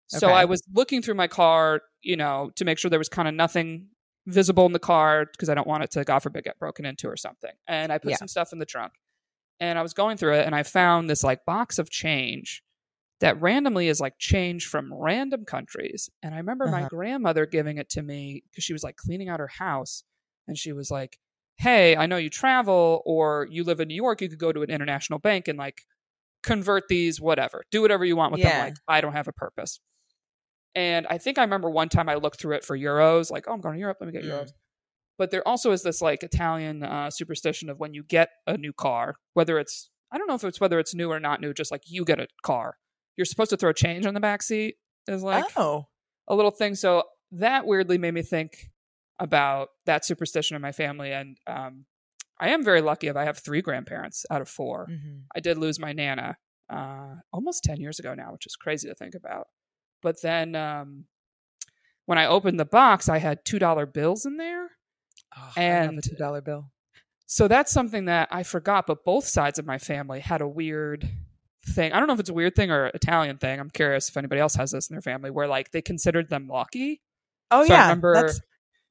So I was looking through my car, you know, to make sure there was kind of nothing visible in the car because I don't want it to, God forbid, get broken into or something. And I put Yeah. some stuff in the trunk, and I was going through it, and I found this like box of change that randomly is like change from random countries. And I remember my Uh-huh. grandmother giving it to me because she was like cleaning out her house, and she was like, "Hey, I know you travel or you live in New York. You could go to an international bank and like convert these, whatever, do whatever you want with Yeah. them. Like, I don't have a purpose." And I think I remember one time I looked through it for euros, like, "Oh, I'm going to Europe. Let me get Mm. euros." But there also is this like Italian uh, superstition of when you get a new car, whether it's I don't know if it's whether it's new or not new, just like you get a car, you're supposed to throw change on the back seat. Is like oh, a little thing. So that weirdly made me think about that superstition in my family. And um, I am very lucky if I have three grandparents out of 4 Mhm. I did lose my nana uh, almost 10 years ago now, which is crazy to think about. But then um, when I opened the box, I had $2 bills in there. Oh, And- a two dollar bill. So that's something that I forgot, but both sides of my family had a weird thing. I don't know if it's a weird thing or Italian thing. I'm curious if anybody else has this in their family where like they considered them lucky. Oh So I yeah, remember- that's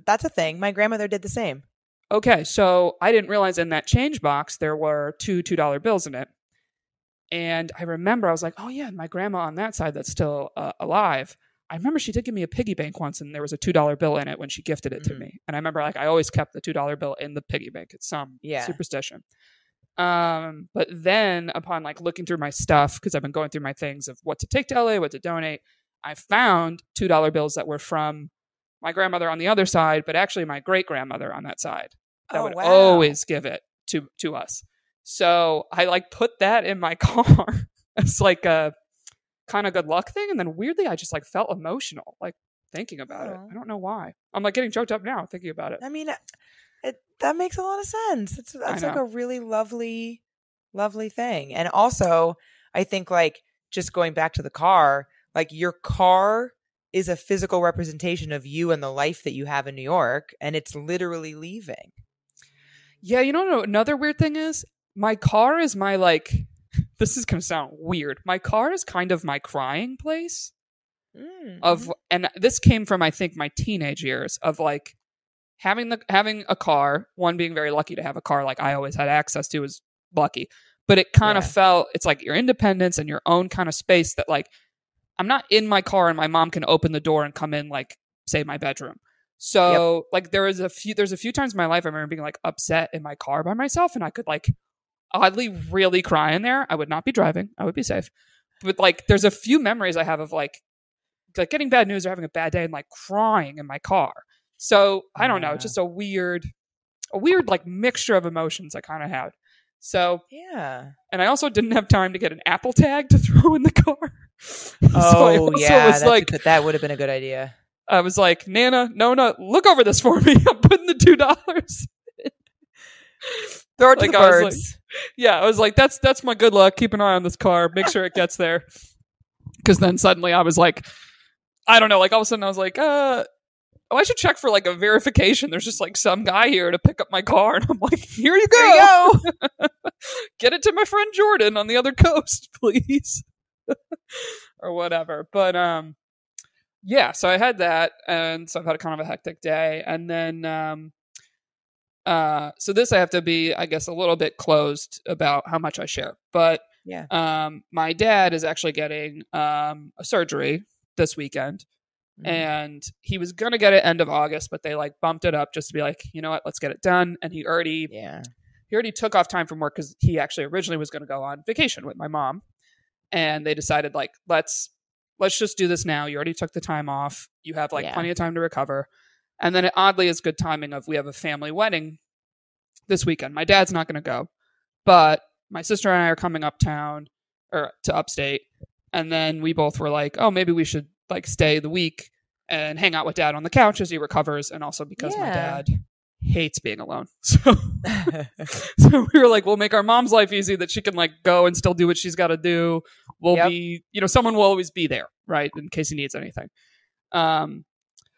that's a thing. My grandmother did the same. Okay, so I didn't realize in that change box there were two two dollar bills in it, and I remember I was like, "Oh yeah, my grandma on that side that's still uh, alive." I remember she did give me a piggy bank once, and there was a two dollar bill in it when she gifted it to Mhm. me. And I remember like I always kept the two dollar bill in the piggy bank. It's some Yeah. superstition. Um, but then upon like looking through my stuff because I've been going through my things of what to take to LA, what to donate, I found two dollar bills that were from my grandmother on the other side, but actually my great grandmother on that side that oh would wow. always give it to to us. So I like put that in my car as like a kind of good luck thing, and then weirdly I just like felt emotional like thinking about it. I don't know why. I'm like getting choked up now thinking about it. I mean, uh, it that makes a lot of sense. It's that's like a really lovely, lovely thing. And also, I think like just going back to the car, like your car is a physical representation of you and the life that you have in New York, and it's literally leaving. Yeah, you know another weird thing is? My car is my like this is going to sound weird. My car is kind of my crying place Mm, of and this came from I think my teenage years of like having the having a car, one being very lucky to have a car like I always had access to was lucky. But it kind of Yeah. felt it's like your independence and your own kind of space that like I'm not in my car and my mom can open the door and come in like say my bedroom. So like there was a few there's a few times in my life I remember being like upset in my car by myself and I could like oddly really cry in there. I would not be driving. I would be safe. But like there's a few memories I have of like like getting bad news or having a bad day and like crying in my car. So I don't know, Yeah. it's just a weird a weird like mixture of emotions I kind of had. So yeah. and I also didn't have time to get an Apple tag to throw in the car. so Oh also yeah, was like a that would have been a good idea. I was like, Nana, Nona, look over this for me. I'm putting the two dollars. Throw it to Like, the I was birds. Yeah, I was like, that's that's my good luck. Keep an eye on this car. Make sure it gets there. Because then suddenly I was like, I don't know. Like all of a sudden I was like, uh, oh, I should check for like a verification. There's just like some guy here to pick up my car, and I'm like, here you go. there you go. Get it to my friend Jordan on the other coast, please, or whatever. But um, yeah. So I had that, and so I've had a kind of a hectic day, and then um, uh, so this I have to be, I guess, a little bit closed about how much I share, but Yeah. um, my dad is actually getting um a surgery this weekend Mhm. and he was gonna get it end of August, but they like bumped it up just to be like, you know what, let's get it done. And he already yeah. he already took off time from work because he actually originally was gonna go on vacation with my mom, and they decided like let's let's just do this now. You already took the time off. You have like Yeah. plenty of time to recover. And then it oddly is good timing of we have a family wedding this weekend. My dad's not gonna go, but my sister and I are coming uptown or to upstate, and then we both were like, oh, maybe we should like stay the week and hang out with dad on the couch as he recovers, and also because my dad hates being alone. So so we were like, we'll make our mom's life easy that she can like go and still do what she's got to do. We'll Yep. be, you know, someone will always be there, right, in case he needs anything. Um,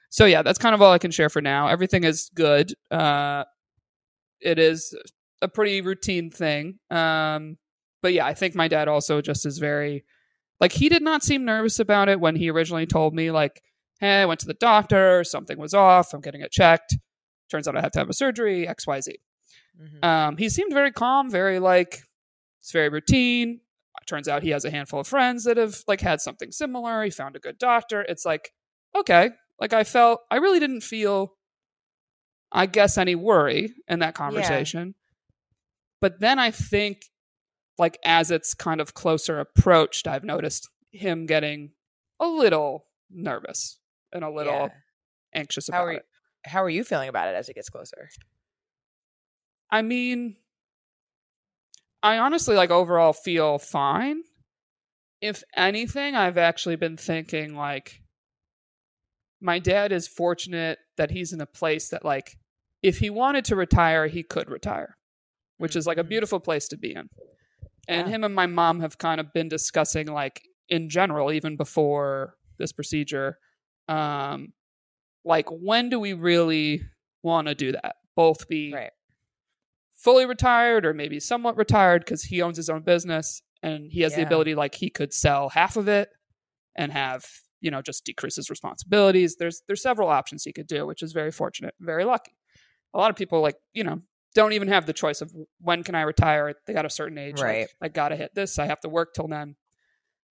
so yeah, that's kind of all I can share for now. Everything is good. Uh, it is a pretty routine thing. Um, but yeah, I think my dad also just is very, like, he did not seem nervous about it when he originally told me, like, hey, I went to the doctor, something was off, I'm getting it checked. Turns out I have to have a surgery, X, Y, Z. Mhm. Um, he seemed very calm, very like it's very routine. Turns out he has a handful of friends that have like had something similar. He found a good doctor. It's like okay, like I felt I really didn't feel, I guess, any worry in that conversation. But then I think, like as it's kind of closer approached, I've noticed him getting a little nervous and a little Yeah. anxious How about are you, it. how are you feeling about it as it gets closer? I mean, I honestly like overall feel fine. If anything, I've actually been thinking like my dad is fortunate that he's in a place that like if he wanted to retire, he could retire, which is like a Mhm. beautiful place to be in. And Yeah. him and my mom have kind of been discussing like in general even before this procedure um like when do we really want to do that? Both be Right. fully retired or maybe somewhat retired because he owns his own business and he has the ability like he could sell half of it and have you know just decrease his responsibilities. There's there's several options he could do which is very fortunate very lucky. A lot of people like you know don't even have the choice of when can i retire? They got a certain age like, Right. i gotta hit this. I have to work till then.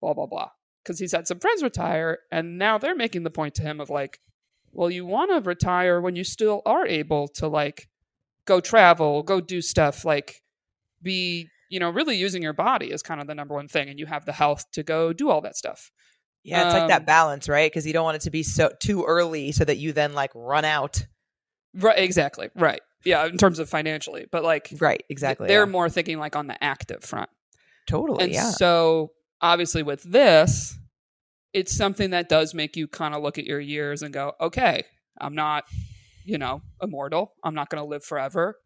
Blah blah blah. Because he's had some friends retire and now they're making the point to him of like well you want to retire when you still are able to like go travel go do stuff like be you know really using your body is kind of the number one thing and you have the health to go do all that stuff Yeah, it's like that Um, balance, right? Because you don't want it to be so too early so that you then like run out. right exactly right yeah in terms of financially but like Right, exactly. they're yeah. more thinking like on the active front totally, and yeah. so obviously with this it's something that does make you kind of look at your years and go okay i'm not you know immortal i'm not going to live forever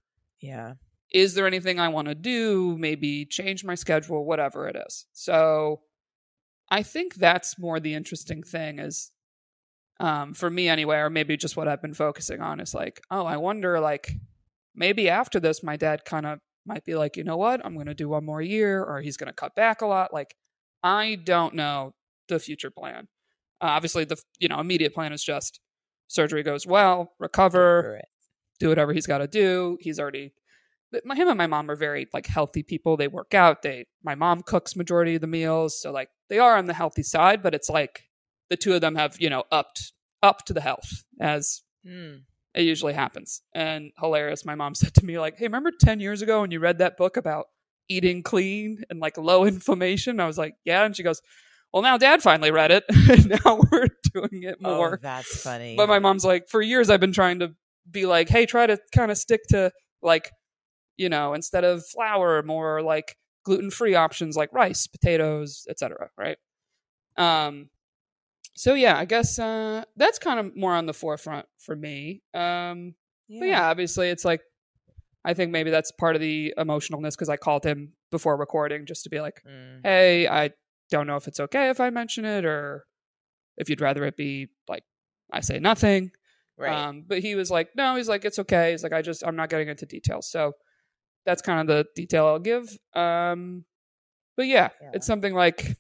yeah. is there anything I want to do? Maybe change my schedule, whatever it is. So I think that's more the interesting thing is um, for me anyway, or maybe just what I've been focusing on is like, oh, I wonder like maybe after this my dad kind of might be like, you know what, I'm going to do one more year, or he's going to cut back a lot. Like, I don't know the future plan. Uh, obviously, the you know immediate plan is just surgery goes well, recover, do whatever he's got to do. He's already my him and my mom are very like healthy people. They work out. They my mom cooks majority of the meals, so like they are on the healthy side. But it's like the two of them have you know upped up to the health as mm. it usually happens. And hilarious, my mom said to me like, "Hey, remember ten years ago when you read that book about eating clean and like low inflammation?" I was like, "Yeah," and she goes. Well, now Dad finally read it, and now we're doing it oh, more. Oh, that's funny. But my mom's like, for years I've been trying to be like, hey, try to kind of stick to like you know, instead of flour, more like gluten free options like rice, potatoes, etc. Right. Um, so yeah, I guess uh, that's kind of more on the forefront for me. Um, yeah. But yeah, obviously, it's like I think maybe that's part of the emotionalness because I called him before recording just to be like, mm. "Hey, I don't know if it's okay if I mention it or if you'd rather it be like I say nothing." Right. Um, but he was like, "No," he's like, "It's okay." He's like, "I just I'm not getting into details." So that's kind of the detail I'll give. Um, but yeah, yeah, it's something like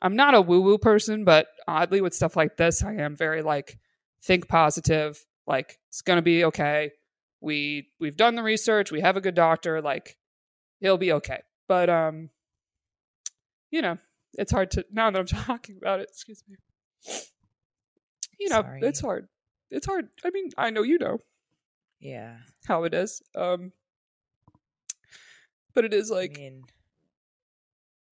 I'm not a woo woo person, but oddly with stuff like this, I am very like think positive. Like it's gonna be okay. We we've done the research. We have a good doctor. Like he'll be okay. But um, you know, it's hard to now that I'm talking about it. Excuse me. You know, Sorry. it's hard. It's hard. I mean, I know you know. Yeah. How it is. Um but it is like I mean,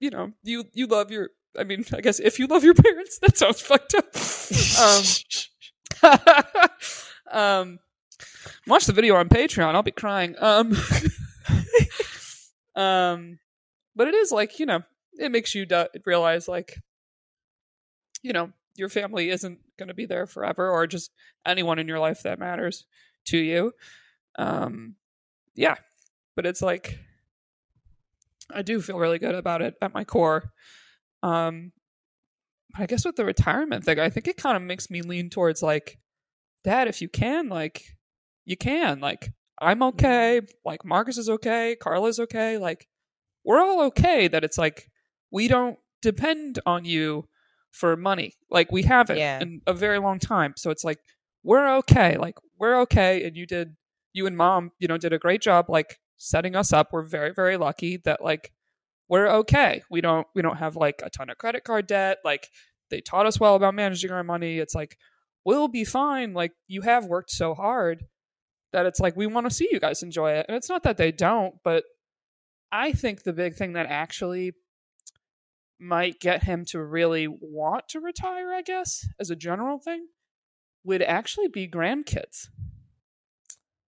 you know you you love your i mean i guess if you love your parents that sounds fucked up. Um um watch the video on patreon i'll be crying. Um um but it is like you know it makes you realize like you know your family isn't going to be there forever or just anyone in your life that matters to you. Um yeah but it's like I do feel really good about it at my core. Um, but I guess with the retirement thing, I think it kind of makes me lean towards like, Dad, if you can, like, you can. Like, I'm okay. Like, Marcus is okay. Carla's okay. Like, we're all okay that it's like, we don't depend on you for money. Like, we haven't yeah. in a very long time. So it's like, we're okay. Like, we're okay. And you did, you and mom, you know, did a great job. Like, setting us up. We're very, very lucky that like we're okay. We don't we don't have like a ton of credit card debt. Like they taught us well about managing our money. It's like we'll be fine. Like you have worked so hard that it's like we want to see you guys enjoy it. And it's not that they don't, but I think the big thing that actually might get him to really want to retire, I guess, as a general thing, would actually be grandkids.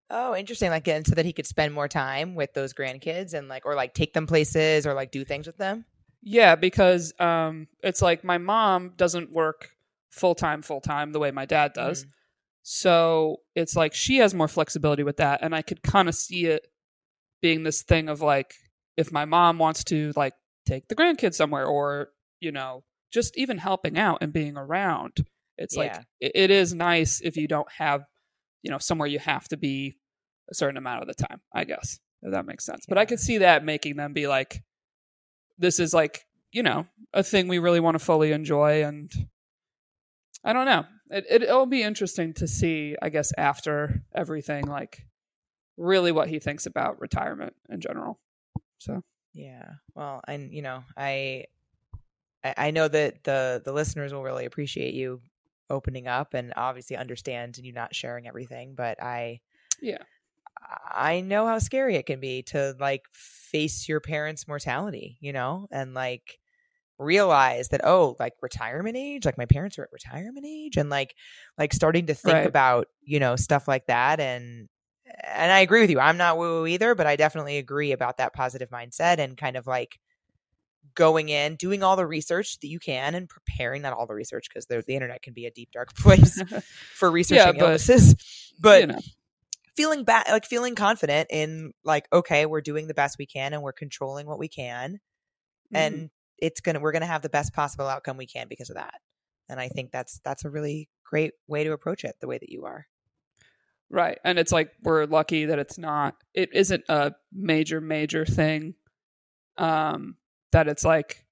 Oh, interesting. Like, and so that he could spend more time with those grandkids and like, or like take them places or like do things with them. Yeah, because um, it's like my mom doesn't work full time, full time the way my dad does. Mm. So it's like she has more flexibility with that, and I could kind of see it being this thing of like, if my mom wants to like take the grandkids somewhere, or you know, just even helping out and being around, it's yeah. like it, it is nice if you don't have you know somewhere you have to be a certain amount of the time i guess if that makes sense. Yeah. but i could see that making them be like this is like you know a thing we really want to fully enjoy and i don't know. It, it it'll be interesting to see i guess after everything like really what he thinks about retirement in general. So. Yeah. Well and you know i i know that the the listeners will really appreciate you opening up and obviously understand and you not sharing everything but i yeah. I know how scary it can be to like face your parents mortality you know and like realize that oh like retirement age? Like my parents are at retirement age? and like like starting to think right. about you know stuff like that and and i agree with you i'm not woo either but i definitely agree about that positive mindset and kind of like going in, doing all the research that you can, and preparing not all the research because the, the internet can be a deep dark place for researching yeah, but, illnesses. But you know. feeling bad, like feeling confident in like, okay, we're doing the best we can and we're controlling what we can, mm-hmm. and it's gonna we're gonna have the best possible outcome we can because of that. And I think that's that's a really great way to approach it, the way that you are. Right. And it's like we're lucky that it's not it isn't a major major thing um that it's like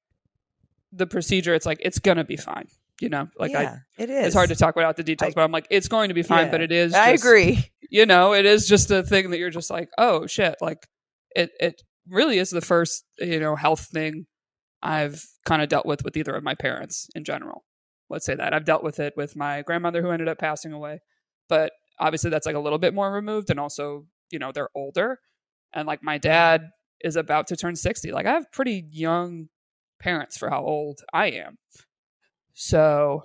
the procedure it's like it's going to be fine. You know, like yeah, I it is. it's hard to talk about the details, I- but I'm like it's going to be fine, Yeah. but it is I agree. You know, it is just a thing that you're just like, "Oh shit." Like it it really is the first, you know, health thing I've kind of dealt with with either of my parents in general. Let's say that. I've dealt with it with my grandmother who ended up passing away. But obviously that's like a little bit more removed and also, you know, they're older. And like my dad is about to turn 60. Like I have pretty young parents for how old I am. So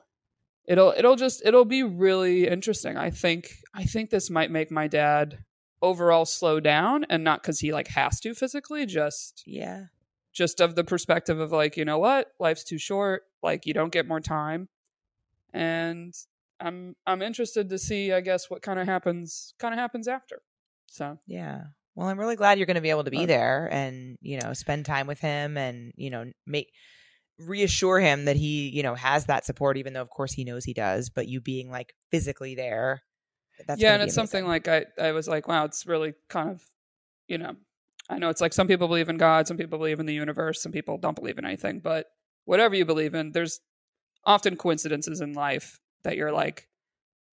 it'll it'll just it'll be really interesting. I think I think this might make my dad overall slow down and not cuz he like has to physically, just Yeah. just of the perspective of like, you know what? Life's too short. Like you don't get more time. And I'm I'm interested to see, I guess, what kind of happens kind of happens after. So Yeah. Well, I'm really glad you're going to be able to be there and, you know, spend time with him and, you know, make reassure him that he, you know, has that support even though of course he knows he does, but you being like physically there. That's yeah, and it's something like I I was like, wow, it's really kind of, you know, I know it's like some people believe in God, some people believe in the universe, some people don't believe in anything, but whatever you believe in, there's often coincidences in life that you're like,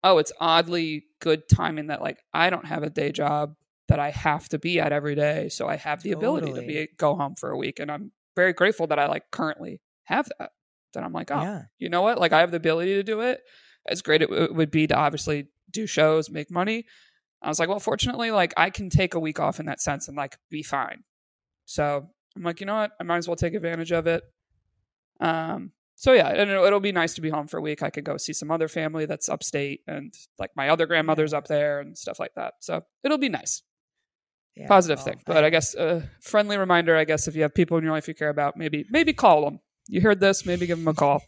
oh, it's oddly good timing that like I don't have a day job that I have to be at every day, so I have the ability to be go home for a week, and I'm very grateful that I like currently have that. That I'm like, oh, Yeah. you know what? Like I have the ability to do it. As great it w- would be to obviously do shows, make money. I was like, well, fortunately, like I can take a week off in that sense and like be fine. So I'm like, you know what? I might as well take advantage of it. Um. So yeah, and it'll, it'll be nice to be home for a week. I could go see some other family that's upstate, and like my other grandmother's up there and stuff like that. So it'll be nice Yeah. positive Well, thing. But I- I guess a friendly reminder, I guess, if you have people in your life you care about, maybe maybe call them. You heard this, maybe give them a call.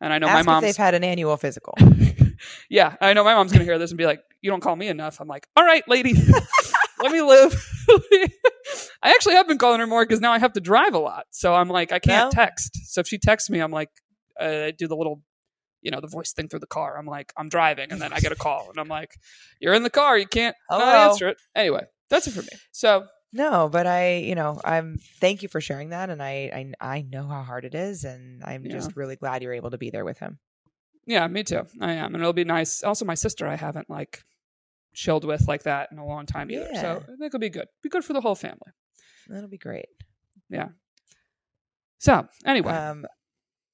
And I know my if mom's they've had an annual physical. yeah, I know my mom's gonna hear this and be like, "You don't call me enough." I'm like, "All right, lady, let me live." I actually have been calling her more because now I have to drive a lot, so I'm like, I can't No? text. So if she texts me, I'm like, uh, I do the little, you know, the voice thing through the car. I'm like, I'm driving, and then I get a call, and I'm like, "You're in the car, you can't not answer it." Anyway, that's it for me. So No, but I, you know, I'm thank you for sharing that and I I I know how hard it is and I'm Yeah. just really glad you're able to be there with him. yeah, me too. I am, and it'll be nice. Also, my sister, I haven't like chilled with like that in a long time either. Yeah. So I think it'll be good. Be good for the whole family. That'll be great. Yeah. So anyway, Um,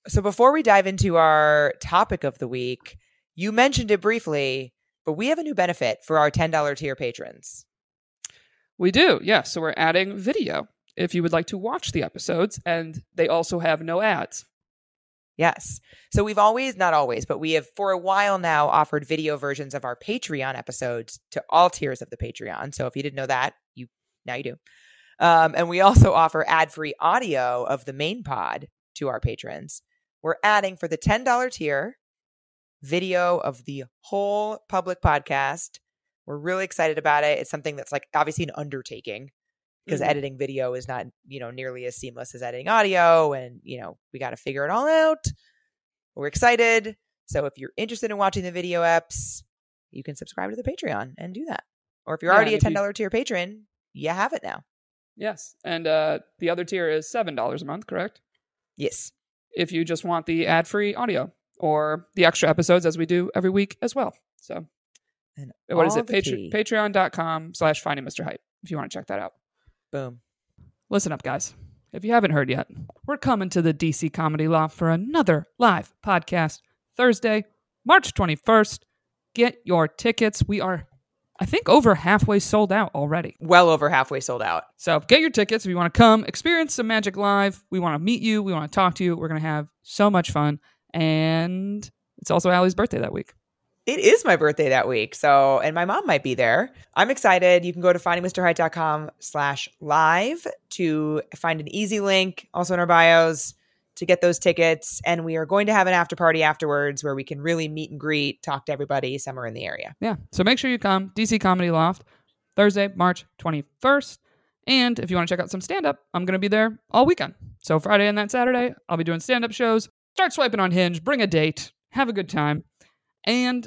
so before we dive into our topic of the week, you mentioned it briefly, but we have a new benefit for our $10 tier patrons. We do. Yeah. So we're adding video if you would like to watch the episodes, and they also have no ads. Yes. So we've always, not always, but we have for a while now offered video versions of our Patreon episodes to all tiers of the Patreon. So if you didn't know that, you now you do. Um, and we also offer ad-free audio of the main pod to our patrons. We're adding for the $10 tier video of the whole public podcast. We're really excited about it. It's something that's like obviously an undertaking because Mhm. editing video is not, you know, nearly as seamless as editing audio and, you know, we got to figure it all out. We're excited. So if you're interested in watching the video apps, you can subscribe to the Patreon and do that. Or if you're Yeah, already a and if you- $10 tier patron, you have it now. Yes. And uh, the other tier is $7 a month, correct? Yes. If you just want the ad free audio or the extra episodes as we do every week as well. So And what is all it? the Patre- tea. Patreon.com slash finding Mr. Height if you want to check that out. Boom. Listen up, guys. If you haven't heard yet, we're coming to the DC Comedy Loft for another live podcast Thursday, March 21st. Get your tickets. We are, I think, over halfway sold out already. Well over halfway sold out. So get your tickets if you want to come experience some magic live. We want to meet you. We want to talk to you. We're going to have so much fun. And it's also Ali's birthday that week. It is my birthday that week. So, and my mom might be there. I'm excited. You can go to findingmrheight.com slash live to find an easy link, also in our bios, to get those tickets. And we are going to have an after party afterwards where we can really meet and greet, talk to everybody somewhere in the area. Yeah. So make sure you come. DC Comedy Loft, Thursday, March 21st. And if you want to check out some stand up, I'm going to be there all weekend. So Friday and that Saturday, I'll be doing stand up shows. Start swiping on Hinge, bring a date, have a good time. And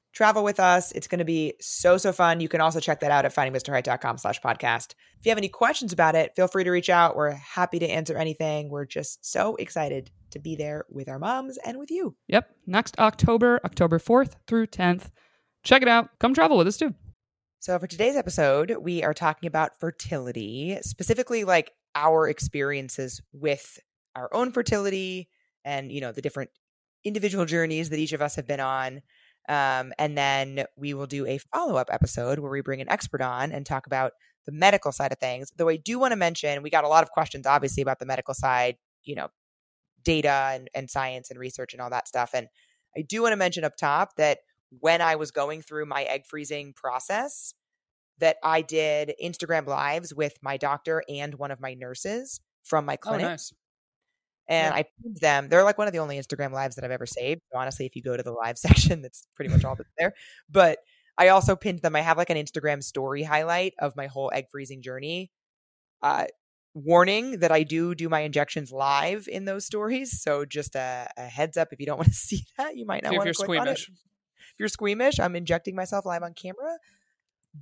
travel with us. It's going to be so, so fun. You can also check that out at findingmrheight.com slash podcast. If you have any questions about it, feel free to reach out. We're happy to answer anything. We're just so excited to be there with our moms and with you. Yep. Next October, October 4th through 10th. Check it out. Come travel with us too. So for today's episode, we are talking about fertility, specifically like our experiences with our own fertility and, you know, the different individual journeys that each of us have been on. Um, and then we will do a follow up episode where we bring an expert on and talk about the medical side of things. Though I do want to mention, we got a lot of questions, obviously, about the medical side, you know, data and, and science and research and all that stuff. And I do want to mention up top that when I was going through my egg freezing process, that I did Instagram lives with my doctor and one of my nurses from my oh, clinic. Oh, nice and yeah. I pinned them. They're like one of the only Instagram lives that I've ever saved. So honestly, if you go to the live section, that's pretty much all that's there. But I also pinned them. I have like an Instagram story highlight of my whole egg freezing journey. Uh, warning that I do do my injections live in those stories. So just a, a heads up if you don't want to see that, you might not want to click squeamish. on it. If you're squeamish, I'm injecting myself live on camera.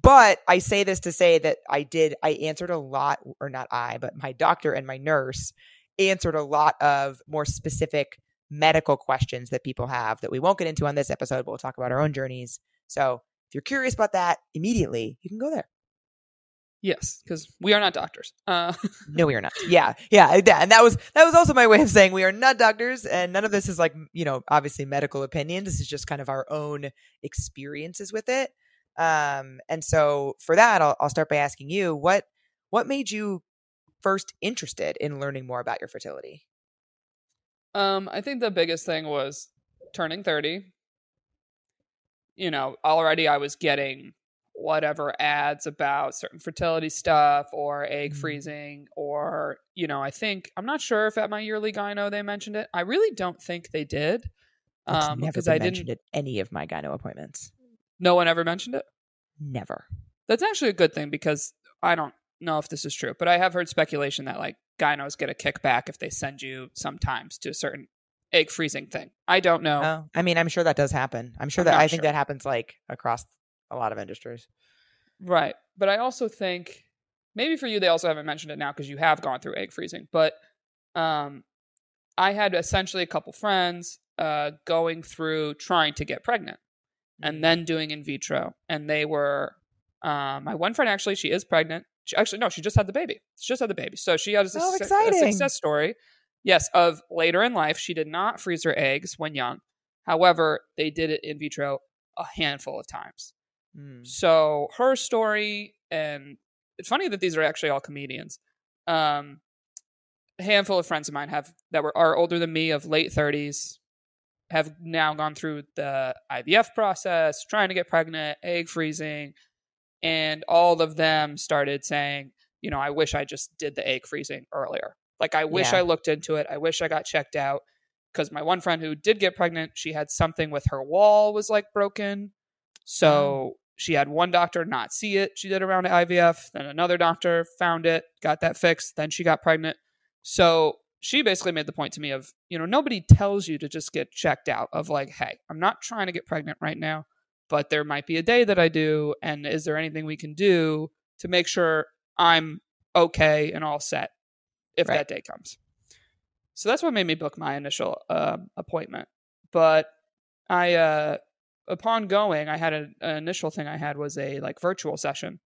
But I say this to say that I did, I answered a lot, or not I, but my doctor and my nurse answered a lot of more specific medical questions that people have that we won't get into on this episode, but we'll talk about our own journeys. So if you're curious about that immediately, you can go there. Yes, because we are not doctors. Uh- no, we are not. Yeah, yeah, yeah, and that was that was also my way of saying we are not doctors, and none of this is like you know obviously medical opinion. This is just kind of our own experiences with it. Um, and so for that, I'll, I'll start by asking you what what made you first interested in learning more about your fertility? Um, I think the biggest thing was turning 30. You know, already I was getting whatever ads about certain fertility stuff or egg mm-hmm. freezing or you know i think i'm not sure if at my yearly gyno they mentioned it i really don't think they did um because i didn't at any of my gyno appointments no one ever mentioned it never that's actually a good thing because i don't know if this is true, but I have heard speculation that like gynos get a kickback if they send you sometimes to a certain egg freezing thing. I don't know. Oh, I mean, I'm sure that does happen. I'm sure I'm that I think that happens like across a lot of industries. Right. But I also think maybe for you they also haven't mentioned it now because you have gone through egg freezing, but um I had essentially a couple friends uh going through trying to get pregnant and mm-hmm. then doing in vitro and they were um my one friend actually she is pregnant she, actually, no, she just had the baby. She just had the baby. So she has a, oh, su- a success story. Yes, of later in life, she did not freeze her eggs when young. However, they did it in vitro a handful of times. Mm. So her story, and it's funny that these are actually all comedians. Um, a handful of friends of mine have that were are older than me, of late thirties, have now gone through the IVF process, trying to get pregnant, egg freezing, and all of them started saying, you know, I wish I just did the egg freezing earlier. Like, I wish yeah. I looked into it. I wish I got checked out. Because my one friend who did get pregnant, she had something with her wall was like broken. Oh. So she had one doctor not see it. She did around IVF. Then another doctor found it, got that fixed. Then she got pregnant. So she basically made the point to me of, you know, nobody tells you to just get checked out of like, hey, I'm not trying to get pregnant right now but there might be a day that I do. And is there anything we can do to make sure I'm okay and all set if right. that day comes? So that's what made me book my initial uh, appointment. But I, uh, upon going, I had a, an initial thing I had was a like virtual session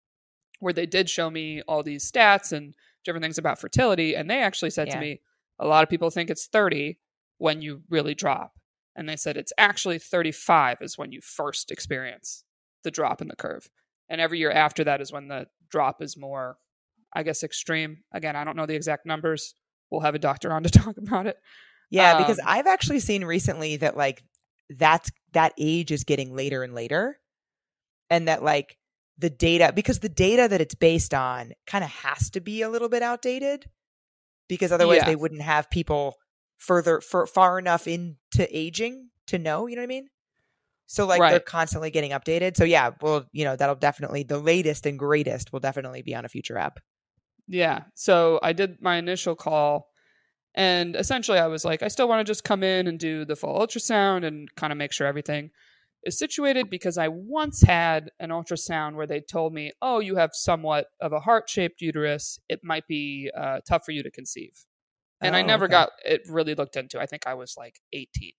where they did show me all these stats and different things about fertility. And they actually said yeah. to me, a lot of people think it's 30 when you really drop and they said it's actually 35 is when you first experience the drop in the curve. And every year after that is when the drop is more i guess extreme. Again i don't know the exact numbers. We'll have a doctor on to talk about it. Yeah um, because i've actually seen recently that like that's that age is getting later and later. And that like the data because the data that it's based on kind of has to be a little bit outdated because otherwise Yeah. they wouldn't have people further for far enough into aging to know, you know what I mean? So like they're constantly getting updated. So yeah, well, you know, that'll definitely the latest and greatest will definitely be on a future app. Yeah. So I did my initial call and essentially I was like, I still want to just come in and do the full ultrasound and kind of make sure everything is situated because I once had an ultrasound where they told me, oh, you have somewhat of a heart shaped uterus. It might be uh, tough for you to conceive. And I Oh, never okay. got it really looked into. I think I was like 18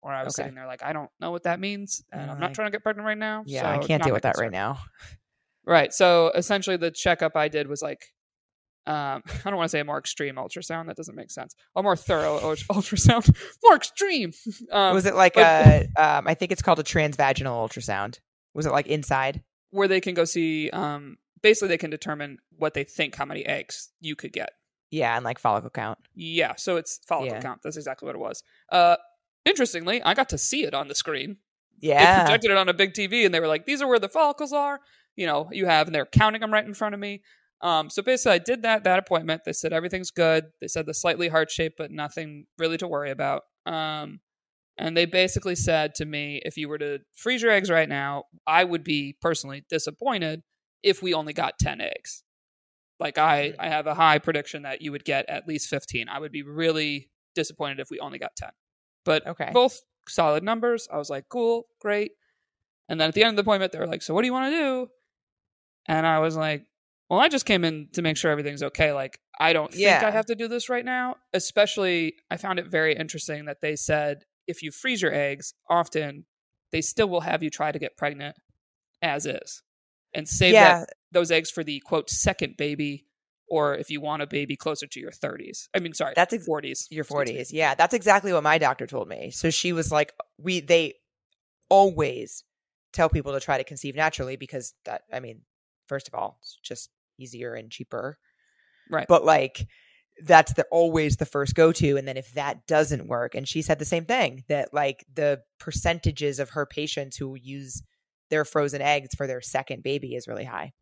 where I was Okay. sitting there like, I don't know what that means. And I'm not trying to get pregnant right now. Yeah, I can't deal with that concern. right now. Right. So essentially, the checkup I did was like, um, I don't want to say a more extreme ultrasound. That doesn't make sense. A more thorough ultrasound. more extreme. Um, was it like but- a um I think it's called a transvaginal ultrasound. Was it like inside? where they can go see? Um, basically, they can determine what they think how many eggs you could get. Yeah, and like follicle count. Yeah. So it's follicle Yeah. count. That's exactly what it was. Uh, interestingly, I got to see it on the screen. Yeah, they projected it on a big TV, and they were like, "These are where the follicles are." You know, you have, and they're counting them right in front of me. Um, so basically, I did that that appointment. They said everything's good. They said the slightly heart shape, but nothing really to worry about. Um, and they basically said to me, if you were to freeze your eggs right now, I would be personally disappointed if we only got ten eggs. Like I. I have a high prediction that you would get at least fifteen. I would be really disappointed if we only got ten. But Okay. both solid numbers. I was like, cool, great. And then at the end of the appointment, they were like, so what do you want to do? And I was like, well, I just came in to make sure everything's okay. Like, I don't think Yeah. I have to do this right now. Especially, I found it very interesting that they said if you freeze your eggs, often they still will have you try to get pregnant as is and save yeah, that, those eggs for the quote second baby or if you want a baby closer to your 30s. I mean, sorry, That's ex- 40s. your 40s. Yeah, that's exactly what my doctor told me. So she was like we they always tell people to try to conceive naturally because that I mean, first of all, it's just easier and cheaper. Right. But like that's the always the first go to and then if that doesn't work and she said the same thing that like the percentages of her patients who use their frozen eggs for their second baby is really high.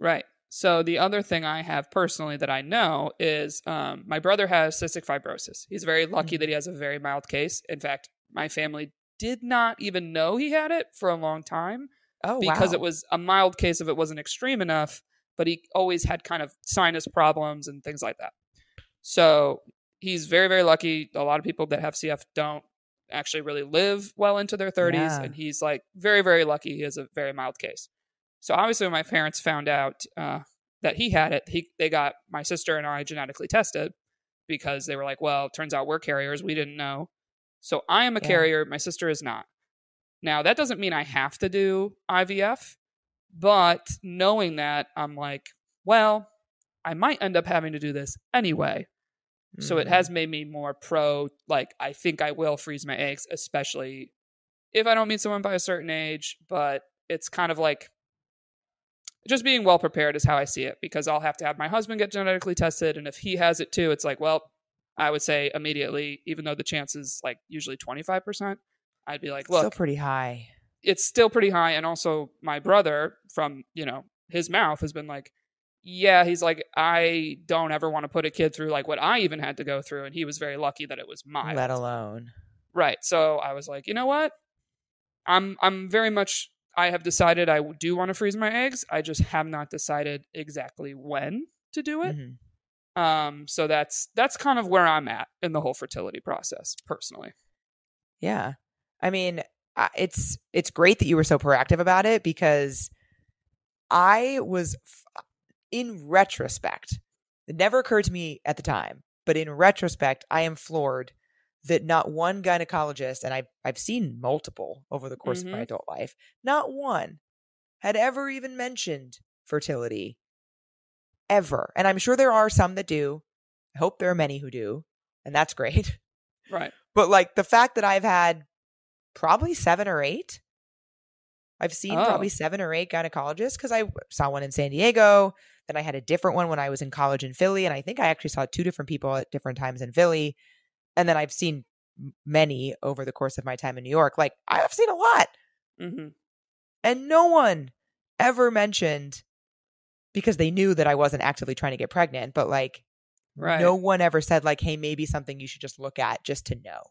Right. So the other thing I have personally that I know is um, my brother has cystic fibrosis. He's very lucky Mhm. that he has a very mild case. In fact, my family did not even know he had it for a long time Oh because wow. it was a mild case if it wasn't extreme enough, but he always had kind of sinus problems and things like that. So he's very, very lucky. A lot of people that have CF don't actually really live well into their 30s. Yeah. And he's like very, very lucky. He has a very mild case. So obviously, when my parents found out uh, that he had it, he, they got my sister and I genetically tested because they were like, well, it turns out we're carriers. We didn't know. So I am a Yeah. carrier. My sister is not. Now, that doesn't mean I have to do IVF, but knowing that, I'm like, well, I might end up having to do this anyway. So it Mhm. has made me more pro, like, I think I will freeze my eggs, especially if I don't meet someone by a certain age. But it's kind of like just being well prepared is how I see it because I'll have to have my husband get genetically tested. And if he has it too, it's like, well, I would say immediately, even though the chance is like usually 25%, I'd be like, still look, pretty high. it's still pretty high. And also, my brother, from you know his mouth, has been like, yeah, he's like, I don't ever want to put a kid through like what I even had to go through, and he was very lucky that it was mild. Let alone. Right. So I was like, you know what? I'm I'm very much. I have decided I do want to freeze my eggs. I just have not decided exactly when to do it. Mhm. Um, so that's that's kind of where I'm at in the whole fertility process, personally. Yeah. I mean, it's it's great that you were so proactive about it because I was in retrospect. It never occurred to me at the time, but in retrospect, I am floored that not one gynecologist and I I've seen multiple over the course of my Mhm. adult life, not one had ever even mentioned fertility ever. And I'm sure there are some that do. I hope there are many who do, and that's great. Right. But like the fact that I've had probably seven or eight, I've seen Oh. probably seven or eight gynecologists because I saw one in San Diego. Then I had a different one when I was in college in Philly. And I think I actually saw two different people at different times in Philly. And then I've seen many over the course of my time in New York. Like I've seen a lot. hmm And no one ever mentioned because they knew that I wasn't actively trying to get pregnant, but like Right. no one ever said like, "Hey, maybe something you should just look at just to know."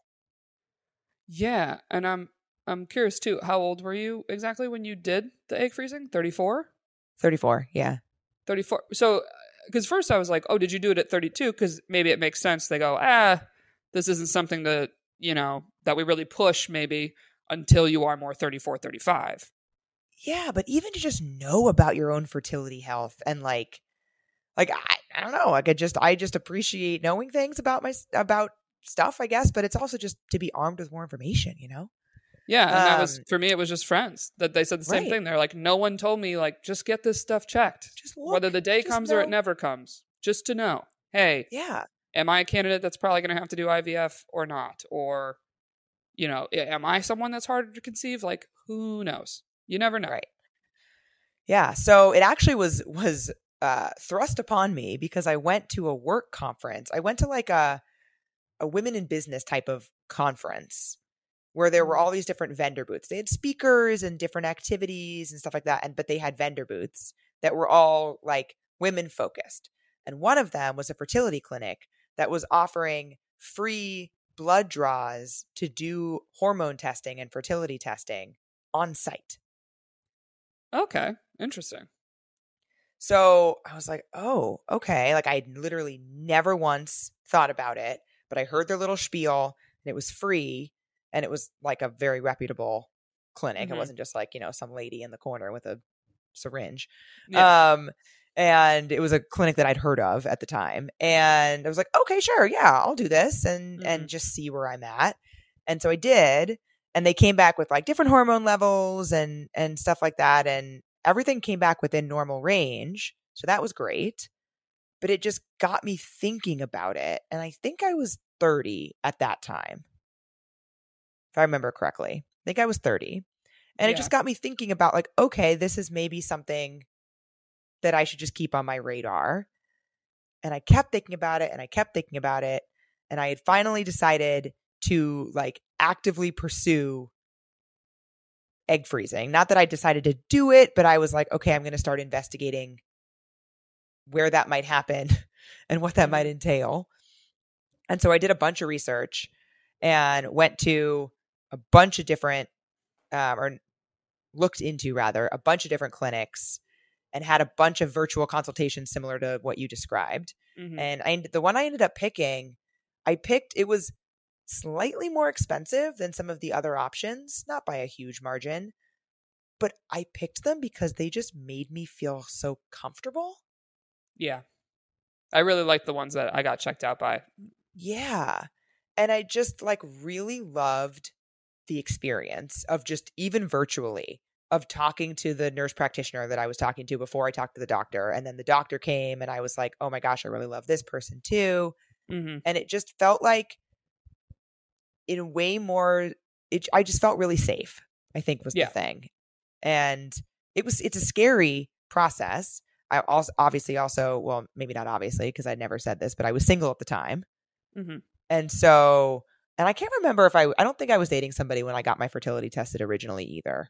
Yeah, and I'm I'm curious too. How old were you exactly when you did the egg freezing? 34? 34, yeah. 34. So cuz first I was like, "Oh, did you do it at 32?" cuz maybe it makes sense. They go, "Ah, this isn't something that, you know, that we really push maybe until you are more 34, 35." Yeah, but even to just know about your own fertility health and like like I, I don't know, like I just I just appreciate knowing things about my about stuff, I guess, but it's also just to be armed with more information, you know? Yeah, and that was Um, for me it was just friends that they said the same Right. thing. They're like, "No one told me like just get this stuff checked. Just look, Whether the day comes or it never comes, just to know. Hey, Yeah. Am I a candidate that's probably going to have to do IVF or not? Or, you know, am I someone that's harder to conceive? Like, who knows? You never know. Right. Yeah. So it actually was was uh, thrust upon me because I went to a work conference. I went to like a a women in business type of conference where there were all these different vendor booths. They had speakers and different activities and stuff like that. And but they had vendor booths that were all like women focused. And one of them was a fertility clinic that was offering free blood draws to do hormone testing and fertility testing on site. Okay. Interesting. So I was like, oh, okay. Like I literally never once thought about it, but I heard their little spiel and it was free and it was like a very reputable clinic. Mhm. It wasn't just like, you know, some lady in the corner with a syringe. Yeah. Um and it was a clinic that I'd heard of at the time. And I was like, okay, sure, yeah, I'll do this and and mm-hmm. just see where I'm at. And so I did. And they came back with like different hormone levels and and stuff like that. And everything came back within normal range. So that was great. But it just got me thinking about it. And I think I was 30 at that time. If I remember correctly. I think I was 30. And Yeah. it just got me thinking about like, okay, this is maybe something that I should just keep on my radar. And I kept thinking about it and I kept thinking about it. And I had finally decided to like actively pursue egg freezing. Not that I decided to do it, but I was like, okay, I'm going to start investigating where that might happen and what that might entail. And so I did a bunch of research and went to a bunch of different, um, or looked into rather, a bunch of different clinics and had a bunch of virtual consultations similar to what you described. Mhm. And I the one I ended up picking, I picked it was slightly more expensive than some of the other options, not by a huge margin, but I picked them because they just made me feel so comfortable. yeah. I really like the ones that I got checked out by. Yeah. And I just like really loved the experience of just even virtually of talking to the nurse practitioner that I was talking to before I talked to the doctor. And then the doctor came and I was like, oh my gosh, I really love this person too. hmm and it just felt like in way more it i just felt really safe i think was Yeah. the thing and it was it's a scary process i also obviously also well maybe not obviously because i never said this but i was single at the time hmm and so and i can't remember if i i don't think i was dating somebody when i got my fertility tested originally either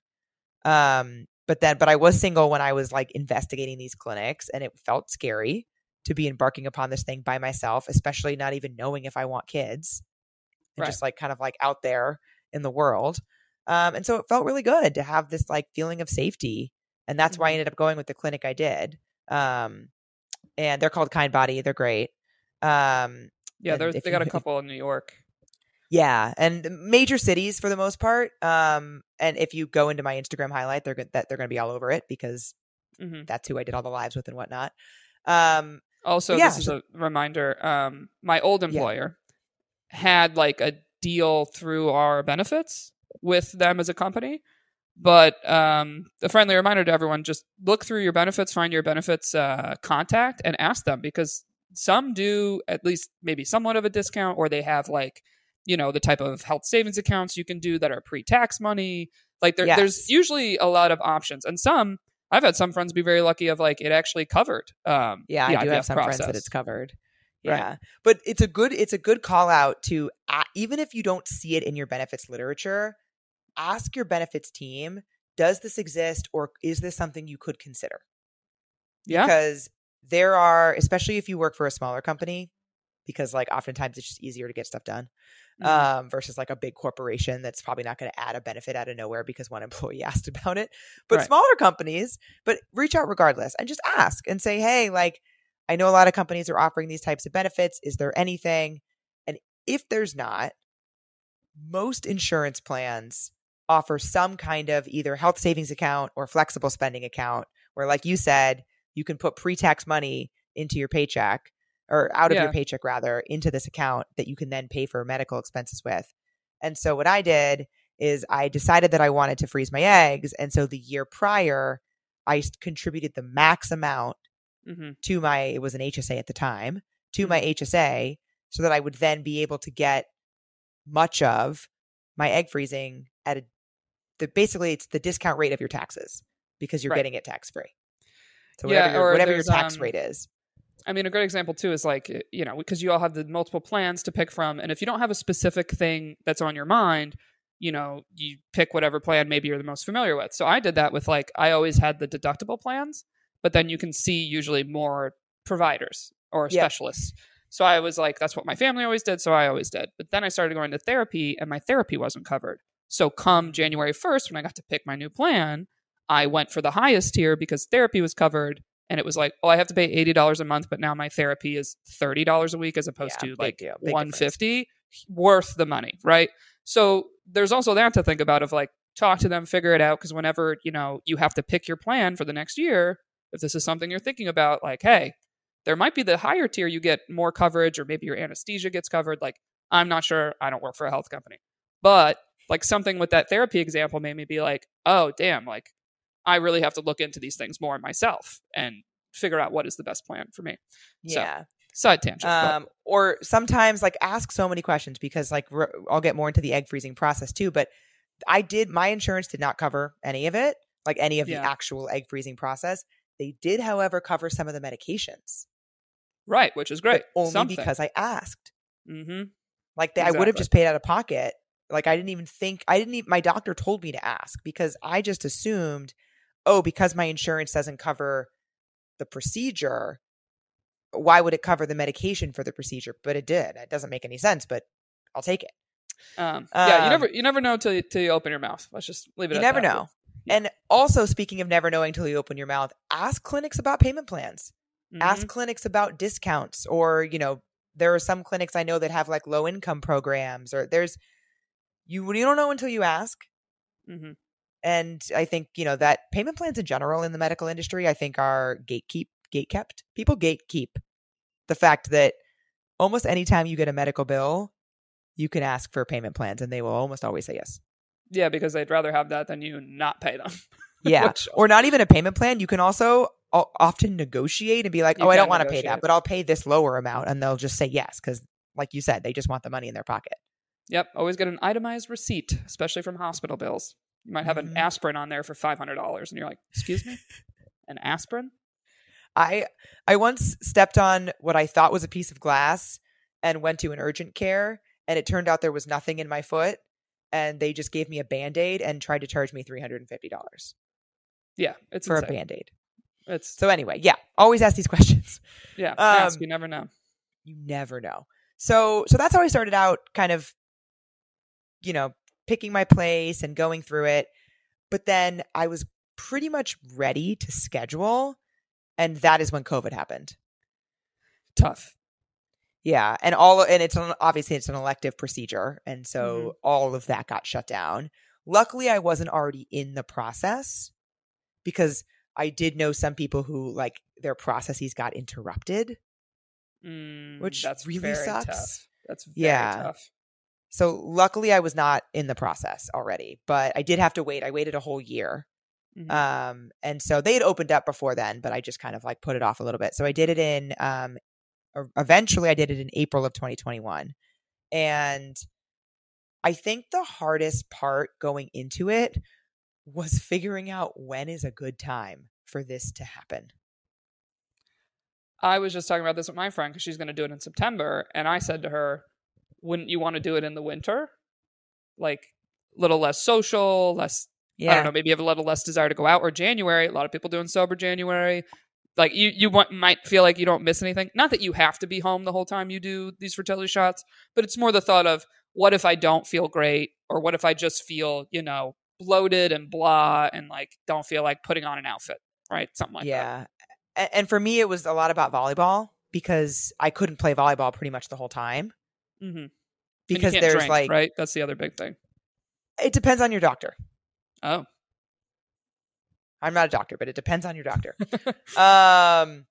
um but then but i was single when i was like investigating these clinics and it felt scary to be embarking upon this thing by myself especially not even knowing if i want kids and Right. just like kind of like out there in the world um and so it felt really good to have this like feeling of safety and that's why i Mhm. ended up going with the clinic i did um and they're called Kindbody they're great um Yeah, they got a couple in New York. Yeah, and major cities for the most part. Um, and if you go into my Instagram highlight, they're that they're going to be all over it because hmm that's who I did all the lives with and whatnot. Um, Also, Yeah, this is a reminder. Um, my old employer had like a deal through our benefits with them as a company. But um, a friendly reminder to everyone: just look through your benefits, find your benefits uh, contact, and ask them because some do at least maybe somewhat of a discount, or they have like you know the type of health savings accounts you can do that are pre-tax money. Like there, there's usually a lot of options, and some I've had some friends be very lucky of like it actually covered. Um, yeah, I do have some friends that it's covered. Right. Yeah, but it's a good it's a good call out to uh, even if you don't see it in your benefits literature, ask your benefits team. does this exist or is this something you could consider? Yeah. Because there are, especially if you work for a smaller company, because like oftentimes it's just easier to get stuff done. Um, versus like a big corporation that's probably not going to add a benefit out of nowhere because one employee asked about it. But Right. smaller companies, but reach out regardless and just ask and say, hey, like, I know a lot of companies are offering these types of benefits. Is there anything? And if there's not, most insurance plans offer some kind of either health savings account or flexible spending account where, like you said, you can put pre tax money into your paycheck or out of Yeah. your paycheck rather into this account that you can then pay for medical expenses with. And so what I did is I decided that I wanted to freeze my eggs. And so the year prior, I contributed the max amount Mhm. to my, it was an HSA at the time, to my HSA so that I would then be able to get much of my egg freezing at a, the, basically it's the discount rate of your taxes because you're Right. getting it tax free. So Yeah, whatever, your, or whatever your tax um, rate is. I mean, a great example too is like, you know, because you all have the multiple plans to pick from. And if you don't have a specific thing that's on your mind, you know, you pick whatever plan maybe you're the most familiar with. So I did that with like, I always had the deductible plans, but then you can see usually more providers or Yep. specialists. So I was like, that's what my family always did. So I always did. But then I started going to therapy and my therapy wasn't covered. So come January 1st, when I got to pick my new plan, I went for the highest tier because therapy was covered and it was like, oh, I have to pay eighty dollars a month, but now my therapy is thirty dollars a week as opposed Yeah, to like one fifty. Worth the money, right? So there's also that to think about of like talk to them, figure it out, because whenever you know you have to pick your plan for the next year, if this is something you're thinking about, like, hey, there might be the higher tier you get more coverage, or maybe your anesthesia gets covered. Like, I'm not sure. I don't work for a health company, but like something with that therapy example made me be like, oh, damn, like I really have to look into these things more myself and figure out what is the best plan for me. So, Yeah. Side tangent. um, or sometimes like ask so many questions because like I'll get more into the egg freezing process too. But I did my insurance did not cover any of it, like any of Yeah. the actual egg freezing process. They did, however, cover some of the medications, right, which is great. only Something. because I asked. Mm-hmm. Like they, I would have just paid out of pocket. Like I didn't even think I didn't even my doctor told me to ask because I just assumed, oh, because my insurance doesn't cover the procedure, why would it cover the medication for the procedure? But it did. It doesn't make any sense, but I'll take it. Um, yeah, you Um, never you never know till you, till you open your mouth. Let's just leave it. You never that. know. Yeah. And also, speaking of never knowing till you open your mouth, ask clinics about payment plans. Ask Mhm. clinics about discounts, or you know, there are some clinics I know that have like low income programs, or there's you you don't know until you ask. Mhm. And I think you know that payment plans in general in the medical industry, I think are gatekeep gatekept. People gatekeep the fact that almost anytime you get a medical bill, you can ask for payment plans, and they will almost always say yes. Yeah, because they'd rather have that than you not pay them. Yeah, Which- or not even a payment plan. You can also often negotiate and be like, "Oh, I don't want to pay that, but I'll pay this lower amount," and they'll just say yes because, like you said, they just want the money in their pocket. Yep, always get an itemized receipt, especially from hospital bills. You might have an aspirin on there for five hundred dollars, and you're like, "Excuse me, an aspirin?" I I once stepped on what I thought was a piece of glass and went to an urgent care, and it turned out there was nothing in my foot, and they just gave me a band aid and tried to charge me three hundred and fifty dollars Yeah, it's for a insane. band aid. It's So anyway, yeah, always ask these questions. yeah, ask, um, you never know. you never know. So so that's how I started out kind of you know, picking my place and going through it. But then I was pretty much ready to schedule and that is when COVID happened. Tough. Yeah, and all and it's an, obviously it's an elective procedure and so all of that got shut down. Luckily I wasn't already in the process because I did know some people who like their processes got interrupted. Mm, Which that's really sucks. Tough. That's very Yeah. tough. So luckily I was not in the process already, but I did have to wait. I waited a whole year. Mhm. Um and so they had opened up before then, but I just kind of like put it off a little bit. So I did it in um eventually I did it in April of 2021. And I think the hardest part going into it was figuring out when is a good time for this to happen. I was just talking about this with my friend because she's going to do it in September, and I said to her, "Wouldn't you want to do it in the winter? Like, a little less social, less Yeah. I don't know, maybe you have a little less desire to go out or January. A lot of people doing sober January. Like you, you want, might feel like you don't miss anything. Not that you have to be home the whole time you do these fertility shots, but it's more the thought of what if I don't feel great, or what if I just feel, you know, bloated and blah, and like don't feel like putting on an outfit, right? Something like that. yeah. And for me, it was a lot about volleyball because I couldn't play volleyball pretty much the whole time Mm-hmm. because there's drink, like right. That's the other big thing. it depends on your doctor. Oh, I'm not a doctor, but it depends on your doctor. um,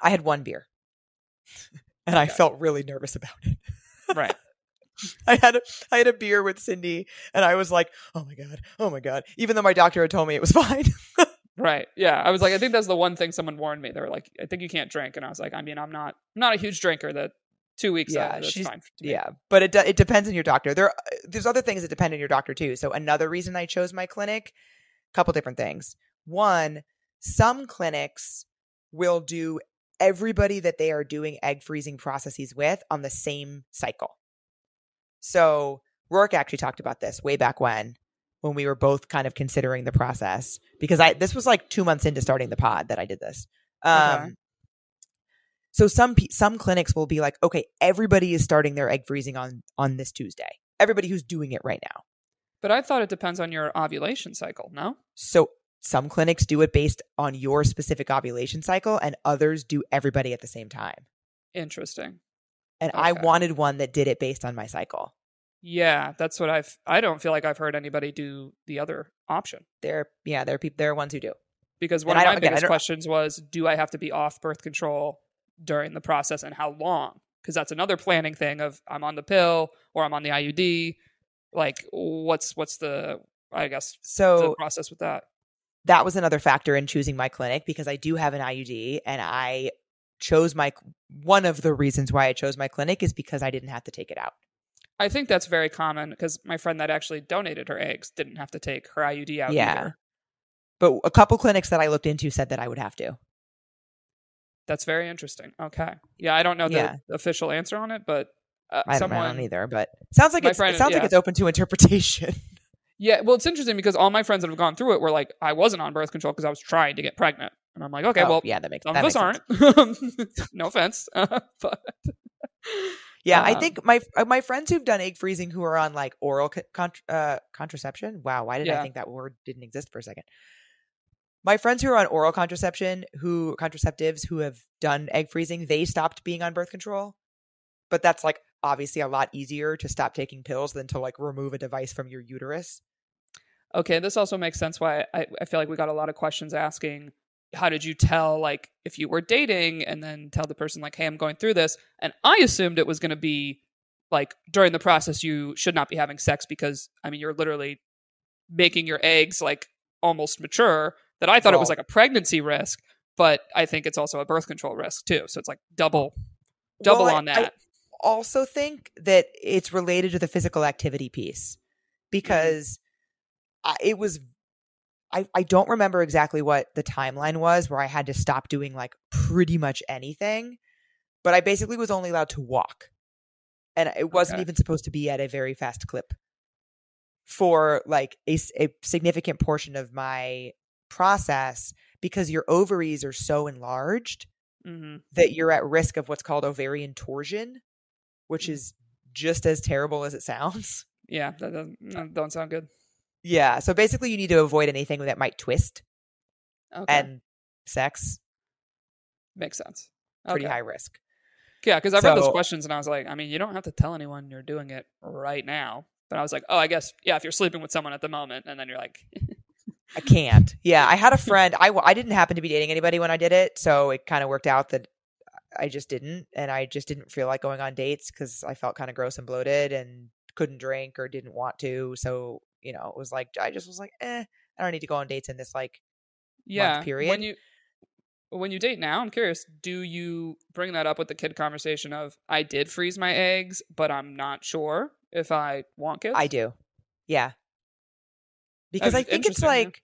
I had one beer, and I felt really nervous about it. right. I had a, I had a beer with Cindy, and I was like, "Oh my god, oh my god!" Even though my doctor had told me it was fine. Right. Yeah. I was like, I think that's the one thing someone warned me. They were like, I think you can't drink, and I was like, I mean, I'm not, I'm not a huge drinker. That two weeks, Yeah, out, she's- fine. Yeah, but it it depends on your doctor. There there's other things that depend on your doctor too. So another reason I chose my clinic, a couple different things. One, some clinics will do everybody that they are doing egg freezing processes with on the same cycle. So Rourke actually talked about this way back when when we were both kind of considering the process because I this was like 2 months into starting the pod that I did this. Um Okay. So some some clinics will be like, okay, everybody is starting their egg freezing on on this Tuesday. Everybody who's doing it right now. But I thought it depends on your ovulation cycle. No. So some clinics do it based on your specific ovulation cycle, and others do everybody at the same time. Interesting. And I wanted one that did it based on my cycle. Yeah, that's what I've. I don't feel like I've heard anybody do the other option There, yeah, there are people. There are ones who do. because one And of my again, biggest questions was, do I have to be off birth control during the process, and how long? Because that's another planning thing of I'm on the pill or I'm on the IUD. Like, what's what's the I guess So process with that? that was another factor in choosing my clinic because I do have an IUD, and I chose my one of the reasons why I chose my clinic is because I didn't have to take it out. I think that's very common because my friend that actually donated her eggs didn't have to take her IUD out Yeah. either. But a couple clinics that I looked into said that I would have to. That's very interesting. Okay. Yeah, I don't know the Yeah. official answer on it, but uh, I don't, someone I don't either, but sounds like it's, friend- it sounds like it's open to interpretation. Yeah, well, it's interesting because all my friends that have gone through it were like, I wasn't on birth control because I was trying to get pregnant, and I'm like, okay, Oh, well, yeah, that makes some that of us aren't. no offense, but Yeah, I Um, think my my friends who've done egg freezing who are on like oral co- contr uh, contraception. Wow, why did I think that word didn't exist for a second? My friends who are on oral contraception, who contraceptives who have done egg freezing, they stopped being on birth control. But that's like obviously a lot easier to stop taking pills than to like remove a device from your uterus. okay, this also makes sense. Why I, I feel like we got a lot of questions asking, how did you tell like if you were dating, and then tell the person like, hey, I'm going through this, and I assumed it was going to be like during the process you should not be having sex because I mean you're literally making your eggs like almost mature. That I thought it was like a pregnancy risk, but I think it's also a birth control risk too. So it's like double double Well, I- on I that. also think that it's related to the physical activity piece mm-hmm. because I, it was I, I don't remember exactly what the timeline was where I had to stop doing like pretty much anything, but I basically was only allowed to walk. And it wasn't Okay. even supposed to be at a very fast clip for like a, a significant portion of my process because your ovaries are so enlarged hmm that you're at risk of what's called ovarian torsion, which is just as terrible as it sounds. Yeah, that doesn't, that don't sound good. Yeah. So basically, you need to avoid anything that might twist, Okay, and sex makes sense. pretty Okay. high risk. Yeah, because I read those questions and I was like, I mean, you don't have to tell anyone you're doing it right now. But I was like, oh, I guess, yeah, if you're sleeping with someone at the moment, and then you're like, I can't. Yeah, I had a friend. I I didn't happen to be dating anybody when I did it, so it kind of worked out that I just didn't, and I just didn't feel like going on dates because I felt kind of gross and bloated and couldn't drink or didn't want to. So you know, it was like I just was like, eh, I don't need to go on dates in this like yeah. period. When you when you date now, I'm curious, do you bring that up with the kid conversation of I did freeze my eggs, but I'm not sure if I want kids? I do. Yeah. Because Oh, I think it's like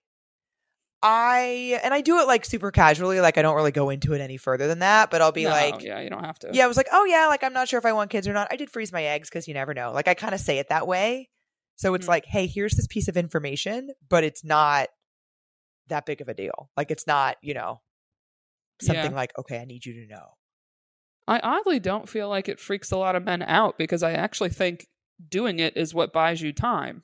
I and I do it like super casually, like I don't really go into it any further than that, but I'll be No, like yeah, you don't have to. Yeah, I was like, "Oh yeah, like I'm not sure if I want kids or not. I did freeze my eggs cuz you never know." Like I kind of say it that way. So it's Mhm. like, hey, here's this piece of information, but it's not that big of a deal. Like it's not, you know, something Yeah. like, okay, I need you to know. I oddly don't feel like it freaks a lot of men out because I actually think doing it is what buys you time.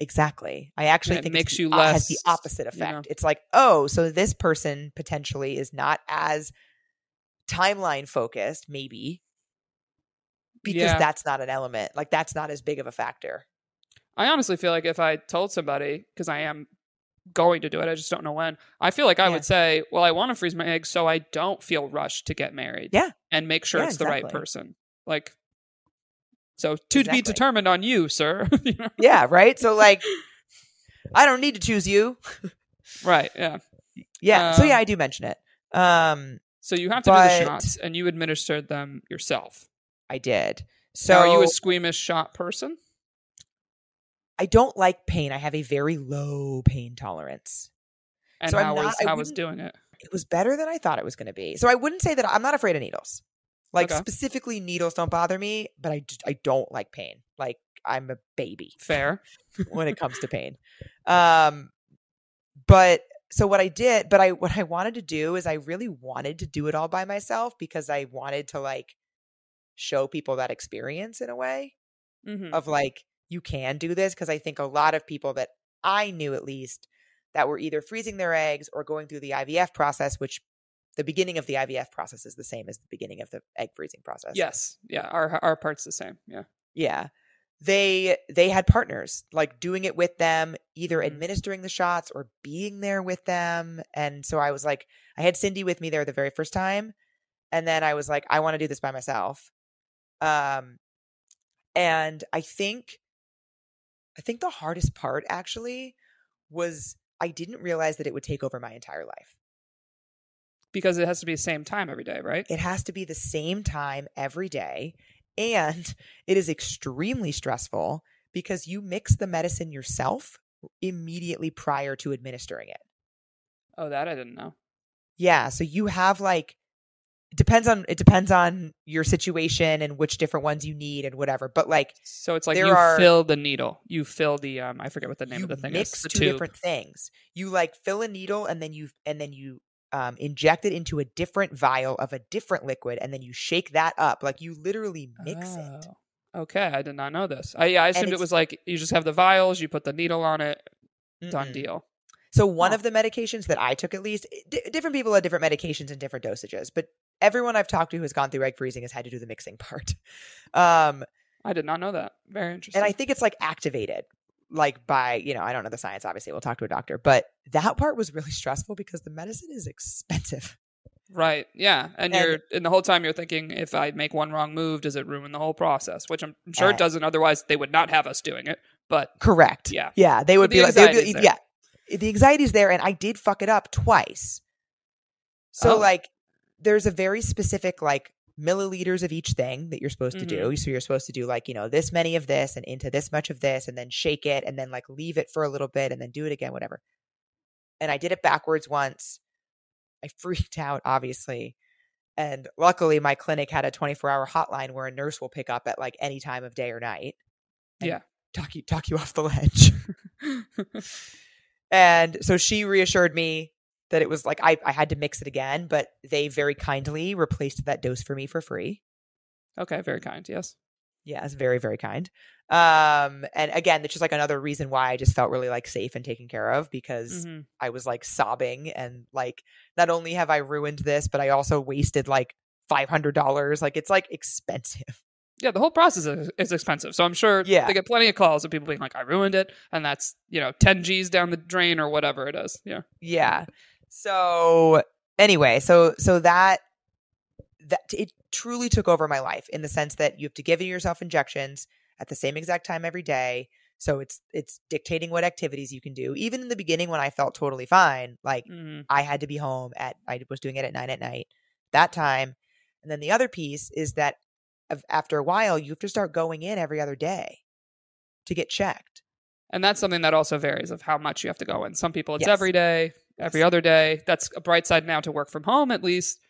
Exactly. I actually think it think makes it's you the, uh, has the less, opposite you know. effect. It's like, oh, so this person potentially is not as timeline focused, maybe, because Yeah. that's not an element. Like that's not as big of a factor. I honestly feel like if I told somebody, because I am going to do it, I just don't know when, I feel like I Yeah. would say, well, I want to freeze my eggs so I don't feel rushed to get married. Yeah. And make sure it's the right person. Like, so to be determined on you, sir. You know? Yeah, right. So like, I don't need to choose you. Right. Yeah. Yeah. so Um, yeah, I do mention it. Um, So you have to do the shots and you administered them yourself. I did. So So are you a squeamish shot person? I don't like pain. I have a very low pain tolerance. And So I'm how not- was I how was doing it? It was better than I thought it was going to be. So I wouldn't say that I'm not afraid of needles. Like Okay. specifically, needles don't bother me, but I just, I don't like pain. Like I'm a baby Fair. when it comes to pain. Um, but so what I did, but I what I wanted to do is I really wanted to do it all by myself because I wanted to like show people that experience in a way. hmm of like you can do this because I think a lot of people that I knew at least that were either freezing their eggs or going through the IVF process, which the beginning of the IVF process is the same as the beginning of the egg freezing process. Yes. Yeah. Our our part's the same. Yeah. Yeah. They they had partners like doing it with them, either Mhm. administering the shots or being there with them. And so I was like, I had Cindy with me there the very first time. And then I was like, I want to do this by myself. Um and I think I think the hardest part actually was I didn't realize that it would take over my entire life. Because it has to be the same time every day, right? It has to be the same time every day. And it is extremely stressful because you mix the medicine yourself immediately prior to administering it. Oh, that I didn't know. Yeah. So you have like, it depends on it depends on your situation and which different ones you need and whatever. But like So it's like There you are- fill the needle. You fill the um I forget what the name of the thing mix is. The two tube. different things. You like fill a needle and then you and then you um, inject it into a different vial of a different liquid and then you shake that up. Like you literally mix it. Oh, Okay, I did not know this. I yeah, I assumed it was like you just have the vials, you put the needle on it, done Mm-mm. deal. So one Huh. of the medications that I took, at least, d- different people had different medications and different dosages, but everyone I've talked to who has gone through egg freezing has had to do the mixing part. Um, I did not know that. Very interesting. and I think it's like activated, like by you know I don't know the science. Obviously, we'll talk to a doctor, but that part was really stressful because the medicine is expensive. right, yeah, and, And- you're and the whole time you're thinking, if I make one wrong move, does it ruin the whole process? Which I'm, sure it doesn't. Otherwise, they would not have us doing it. But Correct. yeah, Yeah, they would the be like, they would be, yeah, the anxiety's there, and I did fuck it up twice. So Oh. like, there's a very specific like milliliters of each thing that you're supposed to Mm-hmm. do. So you're supposed to do like you know this many of this and into this much of this, and then shake it, and then like leave it for a little bit, and then do it again, whatever. And I did it backwards once. I freaked out, obviously. And luckily, my clinic had a 24 hour hotline where a nurse will pick up at like any time of day or night. and Yeah. Talk you, talk you off the ledge. And so she reassured me that it was like I, I had to mix it again, but they very kindly replaced that dose for me for free. okay, very kind. Yes. Yeah, it's very, very kind. Um, and again, it's just like another reason why I just felt really like safe and taken care of because Mhm. I was like sobbing and like not only have I ruined this, but I also wasted like five hundred dollars. Like it's like expensive. Yeah, the whole process is, is expensive. So I'm sure Yeah. they get plenty of calls of people being like, I ruined it. And that's, you know, 10 G's down the drain or whatever it is. Yeah. Yeah. So anyway, so so that that it truly took over my life in the sense that you have to give yourself injections at the same exact time every day. So it's it's dictating what activities you can do. Even in the beginning when I felt totally fine, like hmm I had to be home at I was doing it at 9 at night that time. And then the other piece is that after a while you have to start going in every other day to get checked. And that's something that also varies of how much you have to go in. Some people it's Yes. every day, every other day. That's a bright side now to work from home, at least.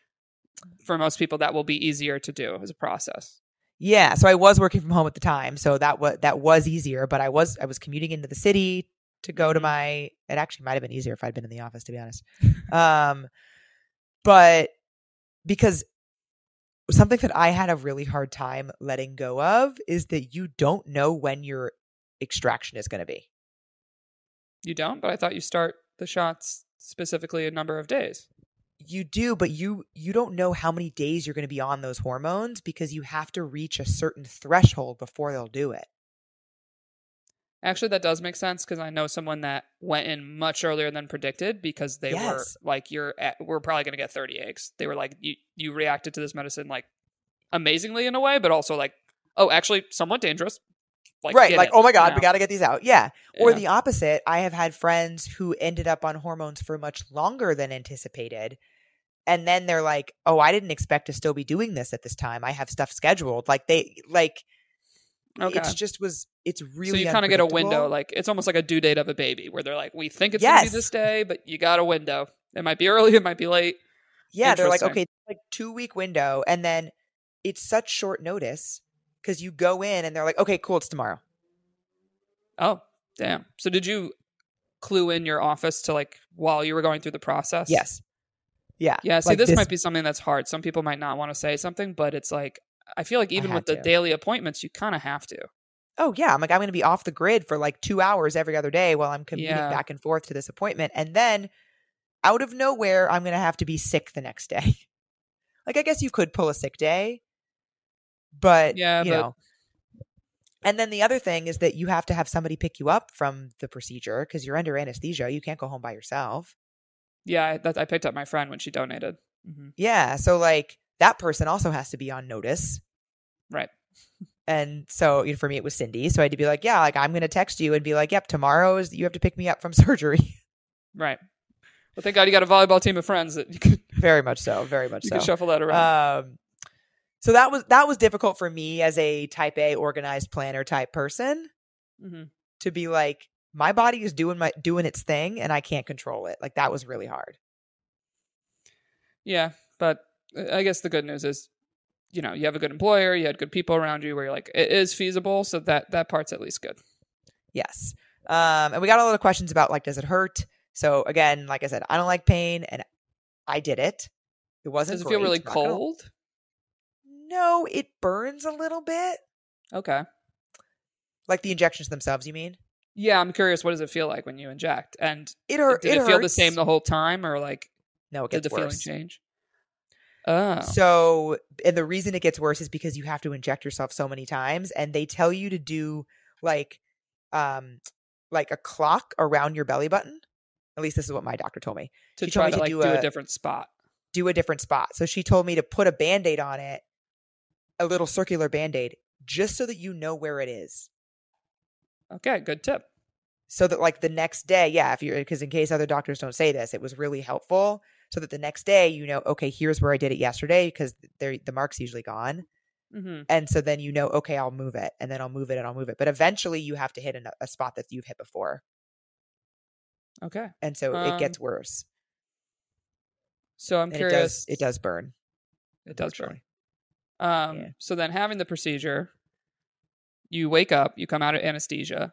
For most people, that will be easier to do as a process. Yeah, so I was working from home at the time, so that was that was easier. But I was I was commuting into the city to go to Mhm. my. It actually might have been easier if I'd been in the office, to be honest. um, but because something that I had a really hard time letting go of is that you don't know when your extraction is going to be. You don't, but I thought you start the shots specifically a number of days. You do, but you you don't know how many days you're going to be on those hormones because you have to reach a certain threshold before they'll do it. Actually, that does make sense because I know someone that went in much earlier than predicted because they Yes. were like, "You're at, we're probably going to get 30 eggs." They were like, "You you reacted to this medicine like amazingly in a way, but also like, oh, actually, somewhat dangerous." Like, right, like it oh my god, now." we got to get these out. Yeah. Or the opposite, I have had friends who ended up on hormones for much longer than anticipated. And then they're like, "Oh, I didn't expect to still be doing this at this time. I have stuff scheduled." Like they like okay. it's just was it's really so you kind of get a window, like it's almost like a due date of a baby, where they're like, "We think it's going to be this day, but you got a window. It might be early, it might be late." Yeah, they're like, okay, like two week window, and then it's such short notice because you go in and they're like, okay, cool, it's tomorrow. Oh, damn. So did you clue in your office to like while you were going through the process? Yes. Yeah. Yeah, see, Like this, might be something that's hard. Some people might not want to say something, but it's like I feel like even with the to. daily appointments, you kind of have to. Oh yeah, I'm like I'm going to be off the grid for like two hours every other day while I'm commuting Yeah. back and forth to this appointment, and then out of nowhere, I'm going to have to be sick the next day. like I guess you could pull a sick day, but Yeah, you but- know. And then the other thing is that you have to have somebody pick you up from the procedure because you're under anesthesia. You can't go home by yourself. Yeah, I, that, I picked up my friend when she donated. hmm Yeah. So like that person also has to be on notice. Right. And so you know, for me, it was Cindy. So I had to be like, yeah, like I'm going to text you and be like, yep, tomorrow is you have to pick me up from surgery. Right. Well, thank God you got a volleyball team of friends that you could very much so. Very much you so. could shuffle that around. Um, so that was that was difficult for me as a type A organized planner type person hmm to be like, my body is doing my doing its thing and I can't control it. Like that was really hard. Yeah, but I guess the good news is, you know, you have a good employer, you had good people around you, where you're like, it is feasible, so that that part's at least good. Yes. Um, and we got a lot of questions about like, does it hurt? So again, like I said, I don't like pain, and I did it. It wasn't. Does it feel really cold? No, it burns a little bit. Okay. Like the injections themselves, you mean? Yeah, I'm curious. What does it feel like when you inject? And It hurt. did it, feel the same the whole time, or like No, it did gets the feeling change? Oh, So, and the reason it gets worse is because you have to inject yourself so many times, and they tell you to do like, um, like a clock around your belly button. At least this is what my doctor told me. to she told try me to to like do do, a, a- different spot. Do a different spot. So she told me to put a band aid on it, a little circular band aid, just so that you know where it is. Okay, good tip. so that like the next day yeah if you're because in case other doctors don't say this it was really helpful so that the next day you know okay here's where i did it yesterday because the mark's usually gone hmm and so then you know okay i'll move it and then i'll move it and i'll move it but eventually you have to hit a, a spot that you've hit before Okay, and so Um, it gets worse so I'm and it curious. does it does burn It does burn. Um, Yeah. So then having the procedure, you wake up, you come out of anesthesia.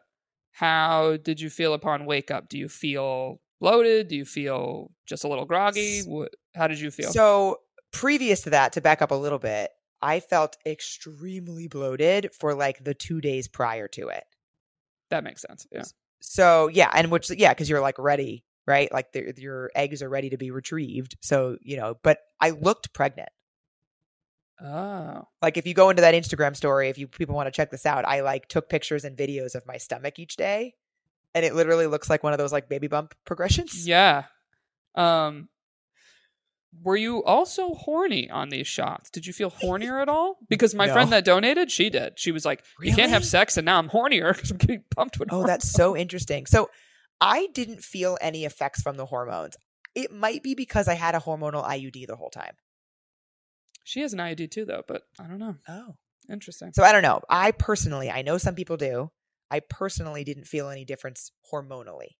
How did you feel upon wake up? Do you feel bloated? Do you feel just a little groggy? How did you feel? so previous to that to back up a little bit i felt extremely bloated for like the two days prior to it that makes sense. Yeah. So yeah, and which yeah, because you're like ready, right? Like the, your eggs are ready to be retrieved. So you know, but I looked pregnant. Oh. Like if you go into that Instagram story, if you people want to check this out, I like took pictures and videos of my stomach each day, and it literally looks like one of those like baby bump progressions. Yeah. Um. Were you also horny on these shots? Did you feel hornier at all? Because my friend that donated, she did. She was like, "You can't have sex," and now I'm hornier because I'm getting pumped with. Oh, that's so interesting. So I didn't feel any effects from the hormones. It might be because I had a hormonal IUD the whole time. She has an IUD too, though. But I don't know. Oh. Interesting. So I don't know. I personally, I know some people do. I personally didn't feel any difference hormonally.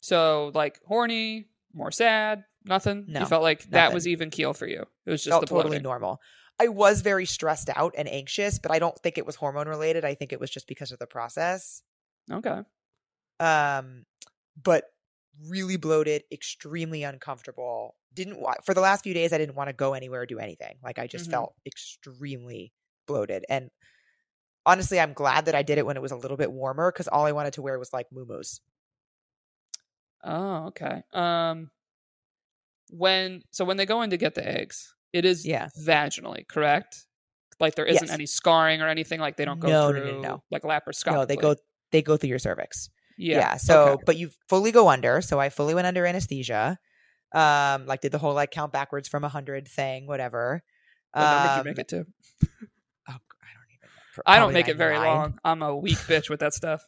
So like horny, more sad, nothing. No, you felt like that was even keel for you. It was just felt the totally normal. I was very stressed out and anxious, but I don't think it was hormone related. I think it was just because of the process. Okay. Um, but really bloated, extremely uncomfortable. Didn't wa- for the last few days I didn't want to go anywhere or do anything. Like I just Mhm. felt extremely bloated. And honestly, I'm glad that I did it when it was a little bit warmer because all I wanted to wear was like muumuus. Oh, okay. Um, when so when they go in to get the eggs, it is Yeah. vaginally, correct? Like there isn't Yes. any scarring or anything. Like they don't go No, no, no, through no. like laparoscopically. No, they go they go through your cervix. Yeah. Yeah. so, okay. but you fully go under. So I fully went under anesthesia. Um, like did the whole like count backwards from a hundred thing, whatever. What number did you Um, make it to? Oh, I don't even. know. I don't make it very 99. long. I'm a weak bitch with that stuff.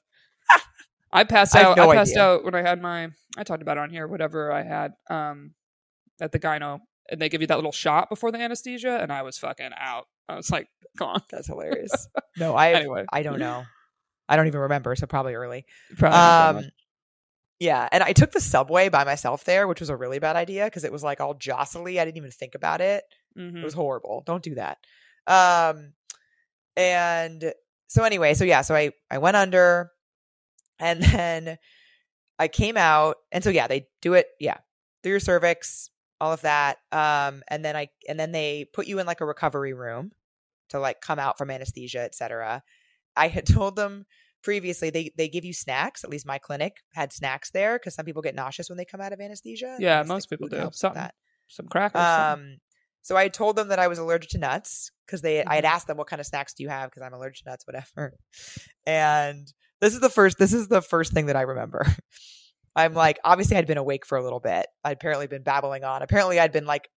I passed I out. no I passed idea. out when I had my. I talked about it on here. Whatever I had um, at the gyno, and they give you that little shot before the anesthesia, and I was fucking out. I was like, "Come on." That's hilarious. no, I Anyway. I don't know. I don't even remember. So probably early. Probably Um, yeah, and I took the subway by myself there, which was a really bad idea because it was like all jostly. I didn't even think about it. much. Mhm. It was horrible. Don't do that. Um, and so anyway, so yeah, so I I went under, and then I came out, and so yeah, they do it, yeah, through your cervix, all of that. Um, and then I and then they put you in like a recovery room to like come out from anesthesia, etc. I had told them previously they they give you snacks. At least my clinic had snacks there because some people get nauseous when they come out of anesthesia. Yeah, most people do. helps with Something. that. Some crackers. something. Um, so I told them that I was allergic to nuts because they I Mm-hmm. had asked them what kind of snacks do you have because I'm allergic to nuts, whatever. And this is the first this is the first thing that I remember. I'm like, obviously I'd been awake for a little bit. I'd apparently been babbling on. Apparently I'd been like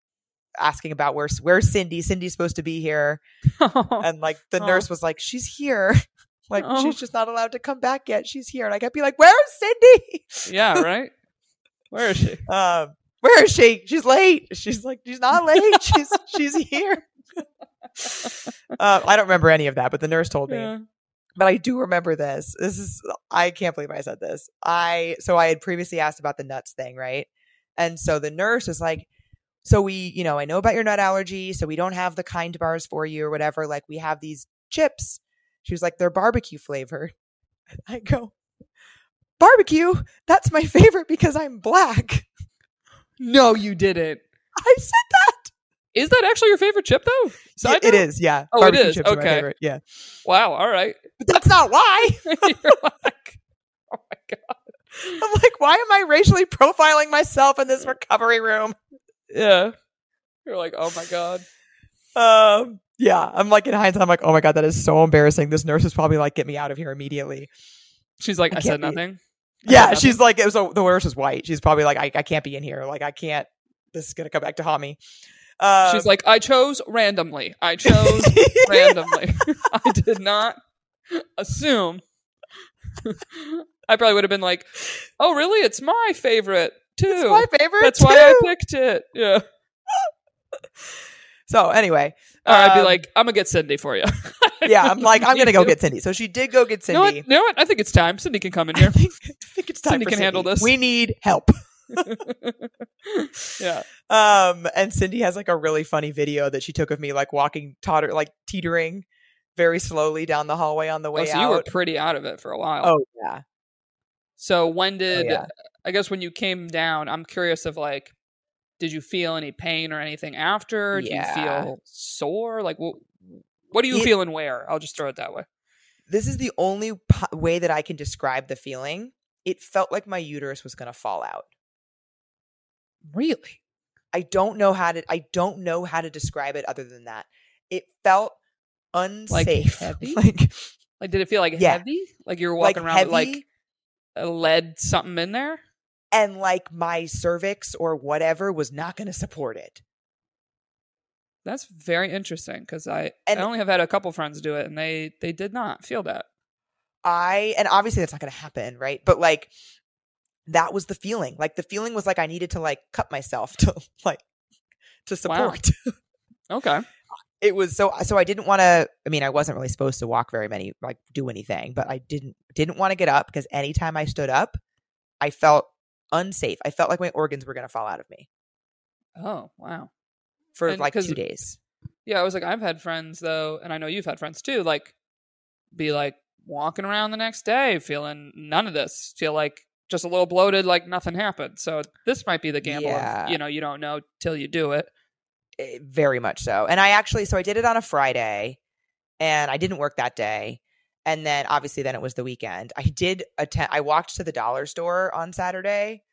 asking about where's where's Cindy? Cindy's supposed to be here. And like the Oh. nurse was like, She's here. Like Oh. she's just not allowed to come back yet. She's here. And I kept being like, Where's Cindy? yeah, right. Where is she? um, where is she? She's late. She's like, she's not late. She's she's here. uh, I don't remember any of that, but the nurse told me. Yeah. But I do remember this. This is I can't believe I said this. I so I had previously asked about the nuts thing, right? And so the nurse was like, "So we, you know, I know about your nut allergy, so we don't have the kind bars for you or whatever. Like we have these chips." She was like, "They're barbecue flavored." I go, "Barbecue? That's my favorite because I'm black." No, you didn't. I said that. Is that actually your favorite chip though? Side It- it is, yeah. Oh, it Barbecue is? chips Okay. Yeah, Wow. All right. but that's not why. You're like, oh my god. I'm like, why am I racially profiling myself in this recovery room? Yeah. You're like, oh my god. Um, yeah, I'm like in hindsight, I'm like, oh my god, that is so embarrassing. This nurse is probably like, get me out of here immediately. She's like, I I, said nothing. I said Yeah, nothing. she's like, it was a, the nurse is white. She's probably like, I, I can't be in here. Like, I can't. This is gonna come back to haunt me. Um, She's like, I chose randomly. I chose randomly. I did not assume. I probably would have been like, "Oh, really? It's my favorite too. It's my favorite. That's why I too." picked it." Yeah. So anyway, Or I'd be um, like, "I'm gonna get Cindy for you." yeah, I'm like, I'm gonna go get Cindy. So she did go get You know, what? Cindy. you know what? I think it's time. Cindy can come in I here. think, I think it's time Cindy can handle this. We need help. yeah. Um, and Cindy has like a really funny video that she took of me, like walking, totter, like teetering very slowly down the hallway on the Oh, way so you were pretty out of it for a while. Oh yeah, So when did yeah. I guess when you came down, I'm curious of like, did you feel any pain or anything after? Do you feel sore? Like what? What do you It- feel and where? I'll just throw it that way. this is the only po- way that I can describe the feeling. It felt like my uterus was gonna fall out. Really? I don't know how to. I don't know how to describe it other than that. It felt unsafe. heavy? like Like, did it feel like Yeah. heavy? Like you were like walking around heavy, with like a lead something in there? And like my cervix or whatever was not going to support it. That's very interesting because I And- I only have had a couple friends do it and they they did not feel that. I and obviously that's not going to happen, right? But like that was the feeling. Like the feeling was like I needed to like cut myself to like to Wow. support. Okay. it was so so I didn't want to I mean I wasn't really supposed to walk very many like do anything, but I didn't didn't want to get up because anytime I stood up, I felt unsafe. I felt like my organs were going to fall out of me Oh wow. for And like 'cause- 2 days. Yeah, I was like, I've had friends though, and I know you've had friends too, like be like walking around the next day feeling none of this, feel like just a little bloated, like nothing happened. So this might be the gamble Yeah. of, you know, you don't know till you do it. Eh, very much so. And I actually, so I did it on a Friday, and I didn't work that day. And then obviously, then it was the weekend. I did attend. I walked to the dollar store on Saturday,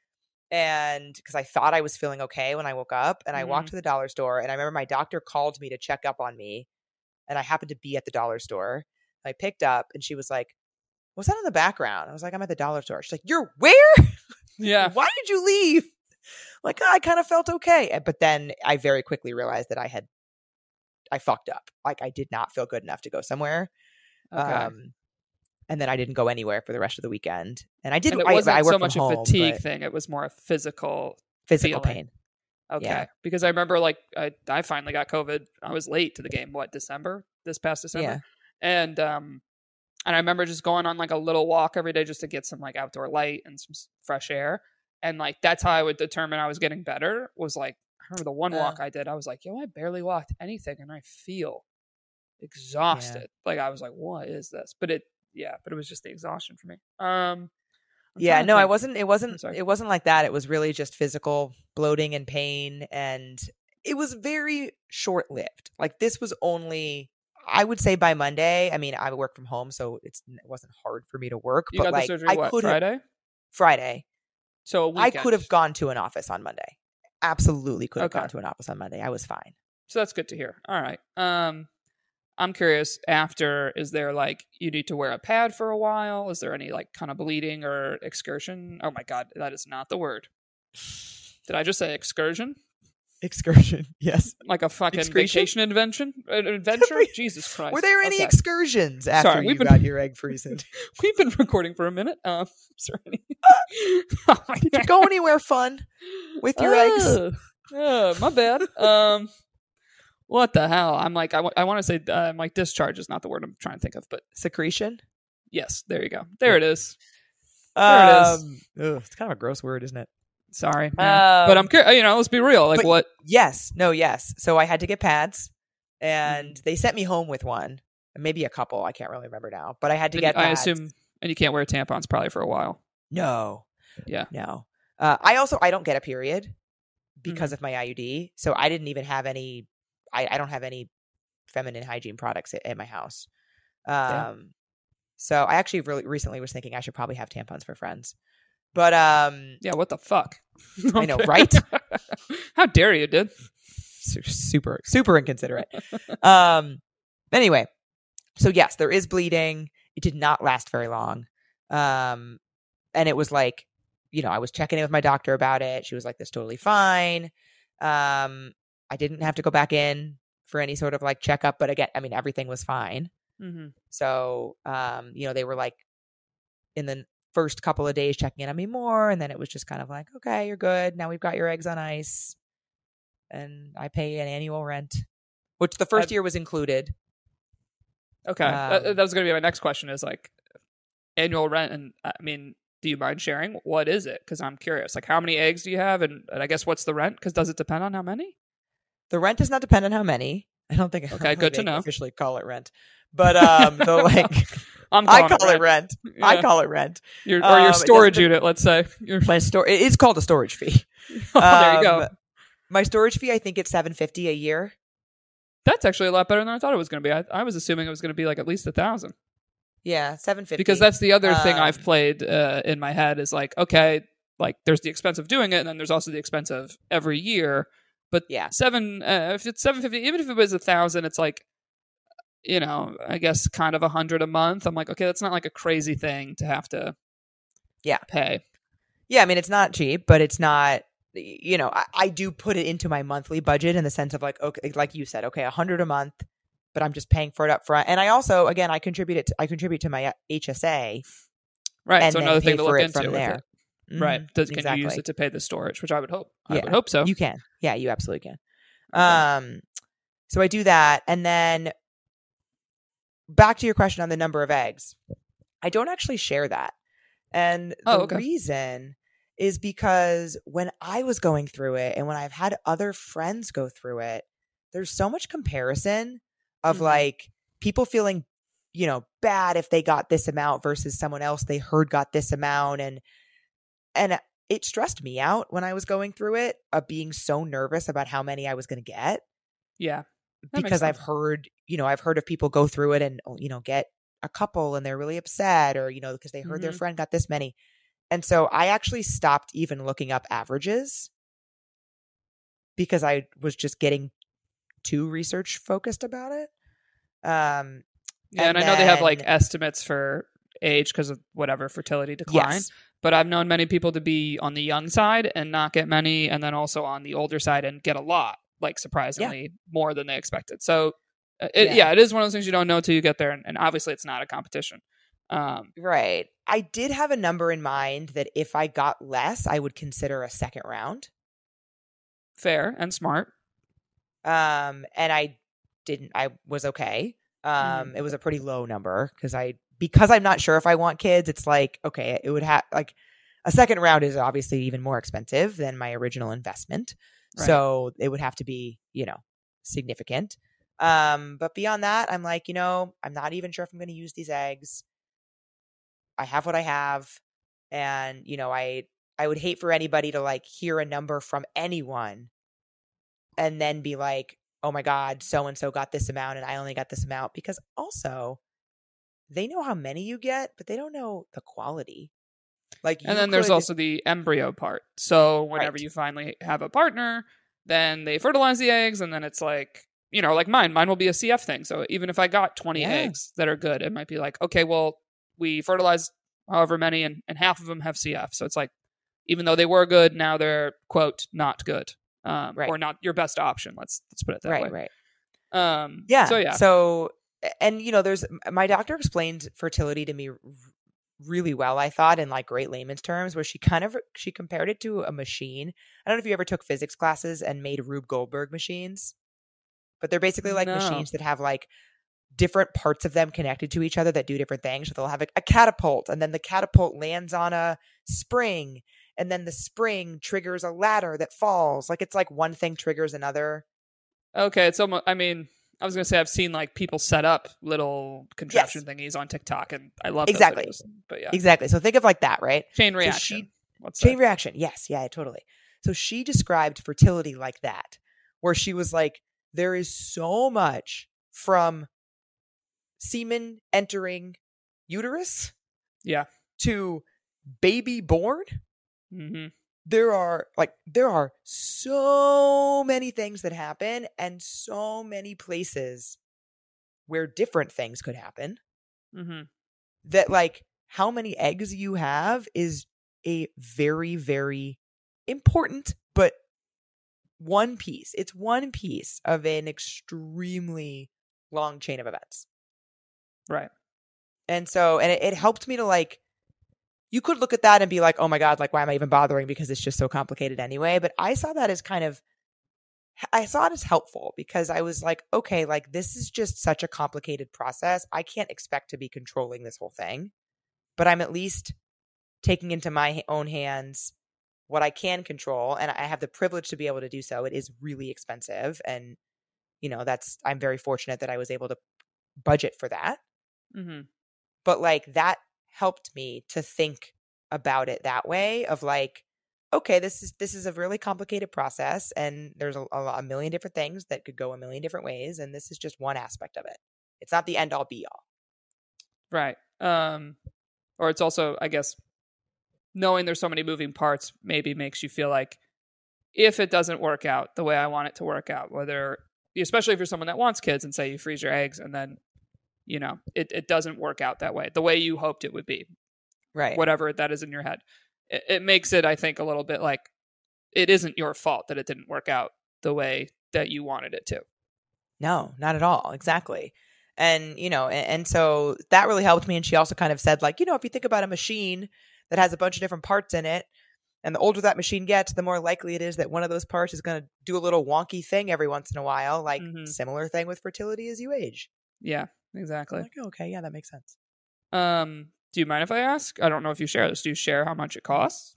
and because I thought I was feeling okay when I woke up, and I walked Mhm. to the dollar store, and I remember my doctor called me to check up on me, and I happened to be at the dollar store. I picked up, and she was like, "Was that in the background?" I was like, "I'm at the dollar store." She's like, "You're where?" Yeah. why did you leave? Like, "Oh, I kind of felt okay. But then I very quickly realized that I had, I fucked up. Like, I did not feel good enough to go somewhere. Okay. Um, and then I didn't go anywhere for the rest of the weekend. And I did, and it I, wasn't I worked so much home, a fatigue thing; it was more a physical. physical feeling. pain. Okay, Yeah. because I remember like I, I finally got COVID. I was late to the game. What December? This past December. Yeah. And um, and I remember just going on like a little walk every day just to get some like outdoor light and some fresh air. And like that's how I would determine I was getting better. Was like I remember the one Uh. walk I did. I was like, yo, I barely walked anything, and I feel exhausted. Like I was like, what is this? But it, yeah, but it was just the exhaustion for me. Um. I'm Yeah, no, I wasn't. It wasn't. It wasn't like that. It was really just physical bloating and pain, and it was very short lived. Like this was only, I would say, by Monday. I mean, I work from home, so it's it wasn't hard for me to work. You but got like, surgery I could have Friday? Friday. So a I could have gone to an office on Monday. Absolutely could have Okay. gone to an office on Monday. I was fine. So that's good to hear. All right. Um, I'm curious. After, is there like you need to wear a pad for a while? Is there any like kind of bleeding or excursion? Oh my god, that is not the word. Did I just say excursion? Excursion. Yes. Like a fucking Excretion? vacation invention? An adventure? Jesus Christ! Were there any Okay. excursions after Sorry, you been- got your egg freezing? We've been recording for a minute. Um, is there any? oh Did you go anywhere fun with your eggs? Ugh. Ugh, my bad. Um, what the hell? I'm like, I want to say, uh, I'm like, discharge is not the word I'm trying to think of, but Secretion. yes, there you go. There it is. There it is. Um, ugh, it's kind of a gross word, isn't it? Sorry, man. but I'm Um, curious. You know, let's be real. Like, what? Yes. No. Yes. So I had to get pads, and Mm-hmm. they sent me home with one, maybe a couple. I can't really remember now, but I had to and get. I pads. assume, and you can't wear tampons probably for a while. No. Yeah. No. Uh, I also I don't get a period because Mm-hmm. of my IUD, so I didn't even have any. I, I don't have any feminine hygiene products at, at my house. Um, Yeah. so I actually really recently was thinking I should probably have tampons for friends, but um, Yeah. What the fuck? I know, right? How dare you, dude? super super inconsiderate. um, anyway, so yes, there is bleeding. It did not last very long, um, and it was like, you know, I was checking in with my doctor about it. She was like, "This totally fine." Um, I didn't have to go back in for any sort of like checkup, but again, I mean, everything was fine. hmm So, um, you know, they were like in the first couple of days checking in on me more, and then it was just kind of like, okay, you're good. Now we've got your eggs on ice, and I pay an annual rent, which the 1st I- year was included. Okay, that, Um, that was going to be my next question. Is like annual rent, and I mean, do you mind sharing? What is it? Because I'm curious. Like, how many eggs do you have, and, and I guess what's the rent? Because does it depend on how many? The rent does not depend on how many. I don't think. I don't Okay, think good to know. Officially call it rent, but um, the like I'm I call it rent. I call it rent. your or um, your storage doesn't- unit. Let's say. Your, My store. It is called a storage fee. oh, there you go. Um, My storage fee, I think it's seven fifty a year. That's actually a lot better than I thought it was going to be. I, I was assuming it was going to be like at least a thousand. Yeah, seven fifty. because that's the other thing I've Um, played uh, in my head is like, okay, like there's the expense of doing it, and then there's also the expense of every year. But Yeah. seven, uh, if it's seven fifty, even if it was a thousand, it's like, you know, I guess kind of a hundred a month. I'm like, okay, that's not like a crazy thing to have to, Yeah. pay. Yeah, I mean it's not cheap, but it's not. You know, I, I do put it into my monthly budget in the sense of like, okay, like you said, okay, a hundred a month, but I'm just paying for it up front, and I also, again, I contribute it. To, I contribute to my HSA, Right. and so another thing to look into from there. it. Right. Mhm, Does, can you use it to pay the storage, which I would hope. I Yeah. would hope so. You can, yeah, you absolutely can. Okay. Um, so I do that, and then back to your question on the number of eggs. I don't actually share that, and the Oh, okay. reason is because when I was going through it, and when I've had other friends go through it, there's so much comparison of Mhm. like people feeling, you know, bad if they got this amount versus someone else they heard got this amount and and it stressed me out when I was going through it of being so nervous about how many I was going to get Yeah. Because I've heard, you know, I've heard of people go through it and oh, you know get a couple and they're really upset or you know because they heard their Mhm. friend got this many. And so I actually stopped even looking up averages because I was just getting too research focused about it. Um Yeah, and and, I know they have like estimates for age because of whatever fertility decline. yes. But I've known many people to be on the young side and not get many, and then also on the older side and get a lot, like surprisingly more than they expected. So, uh, it, Yeah. yeah. it is one of those things you don't know till you get there, and, and obviously it's not a competition. Um, Right. I did have a number in mind that if I got less, I would consider a second round. fair and smart. Um, and I didn't. I was okay. Mm-hmm. Um, it was a pretty low number because I because I'm not sure if I want kids. It's like okay, it would have like a second round is obviously even more expensive than my original investment, Right. so it would have to be you know significant. Um, but beyond that, I'm like you know I'm not even sure if I'm going to use these eggs. I have what I have, and you know I I would hate for anybody to like hear a number from anyone and then be like, oh my God, so and so got this amount and I only got this amount. Because also, they know how many you get, but they don't know the quality. Like, And then there's also the embryo part. So whenever Right. you finally have a partner, then they fertilize the eggs, and then it's like, you know, like mine. Mine will be a CF thing. So even if I got 20 Yeah. eggs that are good, it might be like, okay, well, we fertilized however many, and, and half of them have CF. So it's like, even though they were good, now they're quote not good, um, Right. or not your best option. Let's let's put it that right, way. right. Um, Yeah. So yeah. So, and you know, there's my doctor explained fertility to me really well. I thought in like great layman's terms, where she kind of she compared it to a machine. I don't know if you ever took physics classes and made Rube Goldberg machines, but they're basically like No. machines that have like different parts of them connected to each other that do different things. So they'll have a, a catapult, and then the catapult lands on a spring, and then the spring triggers a ladder that falls. Like it's like one thing triggers another. Okay, it's almost. I mean, I was gonna say I've seen like people set up little contraption thingies on TikTok, and I love those Exactly. videos. But yeah, Exactly. So think of like that, right? chain so reaction. she- What's Chain reaction. Yes. Yeah, totally. So she described fertility like that, where she was like, there is so much from semen entering uterus Yeah. to baby born. hmm There are like, there are so many things that happen and so many places where different things could happen mm-hmm. that like how many eggs you have is a very very important but one piece it's one piece of an extremely long chain of events Right. and so and it, it helped me to like you could look at that and be like oh my god like why am i even bothering because it's just so complicated anyway? But i saw that as kind of i saw it as helpful because i was like okay like this is just such a complicated process. I can't expect to be controlling this whole thing but i'm at least taking into my own hands what i can control and i have the privilege to be able to do so. It is really expensive and you know that's i'm very fortunate that i was able to budget for that. Hmm but like that helped me to think about it that way of like okay this is this is a really complicated process and there's a, a, million different things that could go a million different ways and this is just one aspect of it it's not the end all be all Right. Um, or it's also, I guess, knowing there's so many moving parts maybe makes you feel like if it doesn't work out the way I want it to work out, whether especially if you're someone that wants kids and say you freeze your eggs and then you know it, it doesn't work out that way the way you hoped it would be. Right. Whatever that is in your head. It, it makes it i think a little bit like it isn't your fault that it didn't work out the way that you wanted it to. No not at all exactly. And you know and, and so that really helped me and she also kind of said like you know if you think about a machine that has a bunch of different parts in it and the older that machine gets the more likely it is that one of those parts is going to do a little wonky thing every once in a while like Mhm. similar thing with fertility as you age. Yeah I'm exactly like okay yeah that makes sense um do you mind if i ask i don't know if you share this do you share how much it costs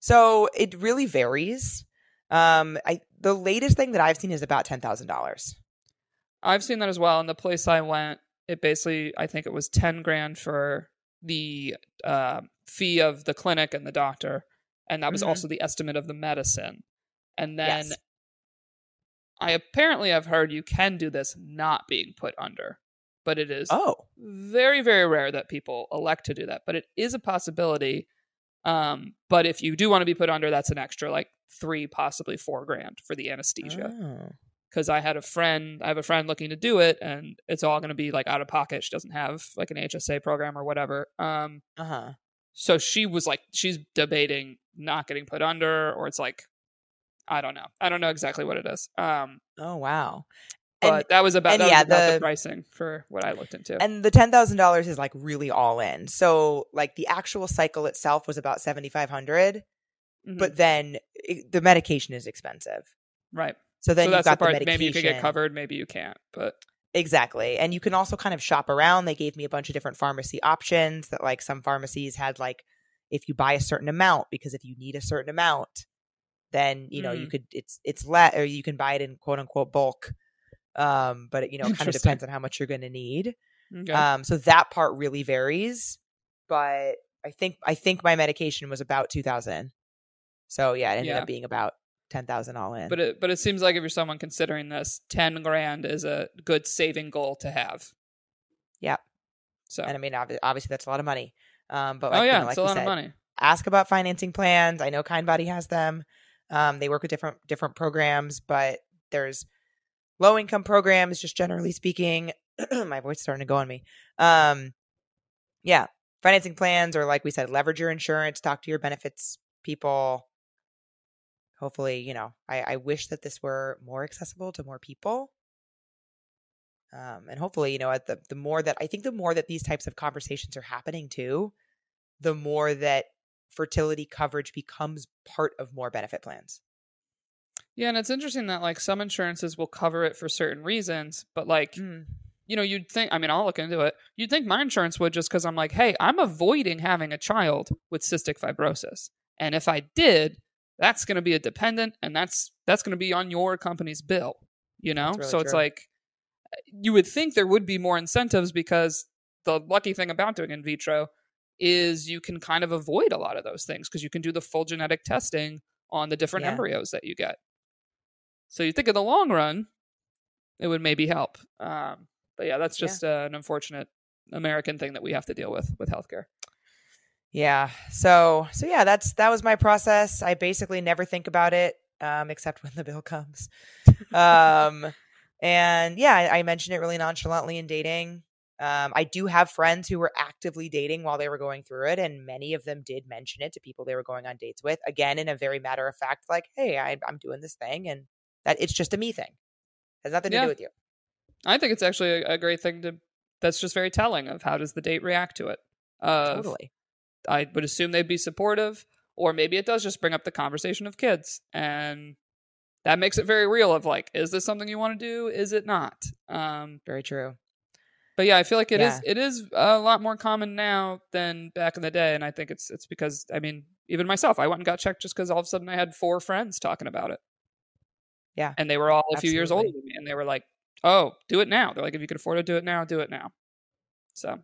So it really varies. Um, I the latest thing that I've seen is about ten thousand dollars. I've seen that as well. And the place I went, it basically, I think it was 10 grand for the uh, fee of the clinic and the doctor. And that was Mhm. also the estimate of the medicine. And then Yes. I apparently have heard you can do this not being put under, but it is Oh, very, very rare that people elect to do that. But it is a possibility. Um, but if you do want to be put under, that's an extra like three, possibly four grand for the anesthesia Oh. because I had a friend, I have a friend looking to do it, and it's all going to be like out of pocket. She doesn't have like an HSA program or whatever. Um, Uh huh. so she was like, she's debating not getting put under, or it's like, I don't know, I don't know exactly what it is. Um, Oh wow. but And that was about that yeah, was about the, the- pricing for what I looked into. and the ten thousand dollars is like really all in. So like the actual cycle itself was about seventy five hundred, Mhm. but then it, the medication is expensive. right, So then so you've that's the got the, part. medication. maybe you could get covered, maybe you can't. But Exactly. And you can also kind of shop around. They gave me a bunch of different pharmacy options that like some pharmacies had like if you buy a certain amount because if you need a certain amount then you know you Mm. could it's it's let or you can buy it in quote unquote bulk. Um but it, you know kind of depends on how much you're going to need. okay. Um so that part really varies, but I think I think my medication was about 2000. So yeah, it ended Yeah. up being about 10,000 all in. but it but it seems like if you're someone considering this, ten grand is a good saving goal to have. Yeah. So and I mean obvi- obviously that's a lot of money. Um but like, oh you yeah, know, like it's a lot said, of money. ask about financing plans. I know Kindbody has them. Um, they work with different different programs, but there's low income programs, just generally speaking. My voice starting to go on me. Um, yeah, financing plans, or like we said, leverage your insurance, talk to your benefits people. Hopefully, you know, I, I wish that this were more accessible to more people. Um, and hopefully, you know, at the the more that I think the more that these types of conversations are happening too, the more that fertility coverage becomes part of more benefit plans. Yeah, and it's interesting that like some insurances will cover it for certain reasons, but like mm. you know, you'd think. I mean, I'll look into it. You'd think my insurance would just because I'm like, hey, I'm avoiding having a child with cystic fibrosis, and if I did, that's going to be a dependent, and that's that's going to be on your company's bill. You know, really so it's like you would think there would be more incentives because the lucky thing about doing in vitro is you can kind of avoid a lot of those things because you can do the full genetic testing on the different Yeah. embryos that you get. So you think in the long run, it would maybe help. Um, but yeah, that's Yeah. just uh, an unfortunate American thing that we have to deal with with healthcare. Yeah. So so yeah, that's that was my process. I basically never think about it um, except when the bill comes. um, and yeah, I, I mentioned it really nonchalantly in dating. Um, I do have friends who were actively dating while they were going through it, and many of them did mention it to people they were going on dates with. Again, in a very matter of fact, like, "Hey, I, I'm doing this thing, and that it's just a me thing. has nothing to do with you." I think it's actually a, a great thing to. That's just very telling of how does the date react to it. Of, Totally. I would assume they'd be supportive, or maybe it does just bring up the conversation of kids, and that makes it very real. Of like, is this something you want to do? Is it not? Um, Very true. But yeah, I feel like it is Yeah. it is a lot more common now than back in the day, and I think it's it's because I mean even myself, I went and got checked just because all of a sudden I had four friends talking about it. Yeah. and they were all a few years older than me, and they were like, "Oh, do it now." They're like, "If you can afford to do it now, do it now." So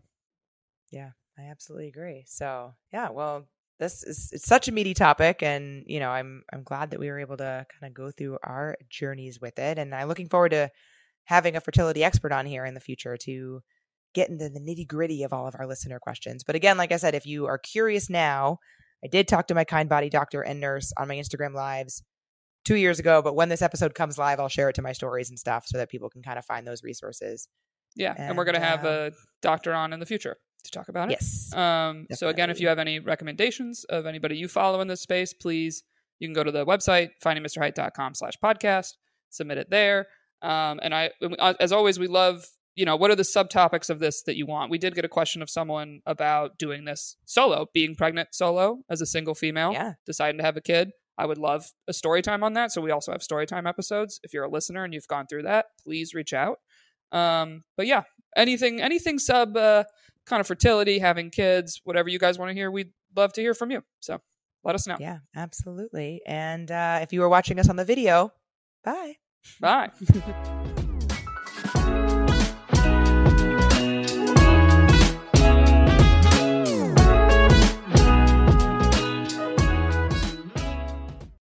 yeah, I absolutely agree. So yeah, well, this is it's such a meaty topic, and you know, I'm I'm glad that we were able to kind of go through our journeys with it, and I'm looking forward to having a fertility expert on here in the future to get into the nitty gritty of all of our listener questions. But again, like I said, if you are curious now, I did talk to my Kindbody doctor and nurse on my Instagram lives two years ago. But when this episode comes live, I'll share it to my stories and stuff so that people can kind of find those resources. yeah, and, we're gonna have uh, a doctor on in the future to talk about it. Yes. Um, so again, if you have any recommendations of anybody you follow in this space, please you can go to the website findingmrheight.com slash podcast, submit it there. Um, and I, uh, as always, we love you know what are the subtopics of this that you want. We did get a question of someone about doing this solo, being pregnant solo as a single female, Yeah. deciding to have a kid. I would love a story time on that. So we also have story time episodes. If you're a listener and you've gone through that, please reach out. Um, but yeah, anything, anything sub uh, kind of fertility, having kids, whatever you guys want to hear, we'd love to hear from you. So let us know. Yeah, absolutely. And uh, if you were watching us on the video, bye. Bye.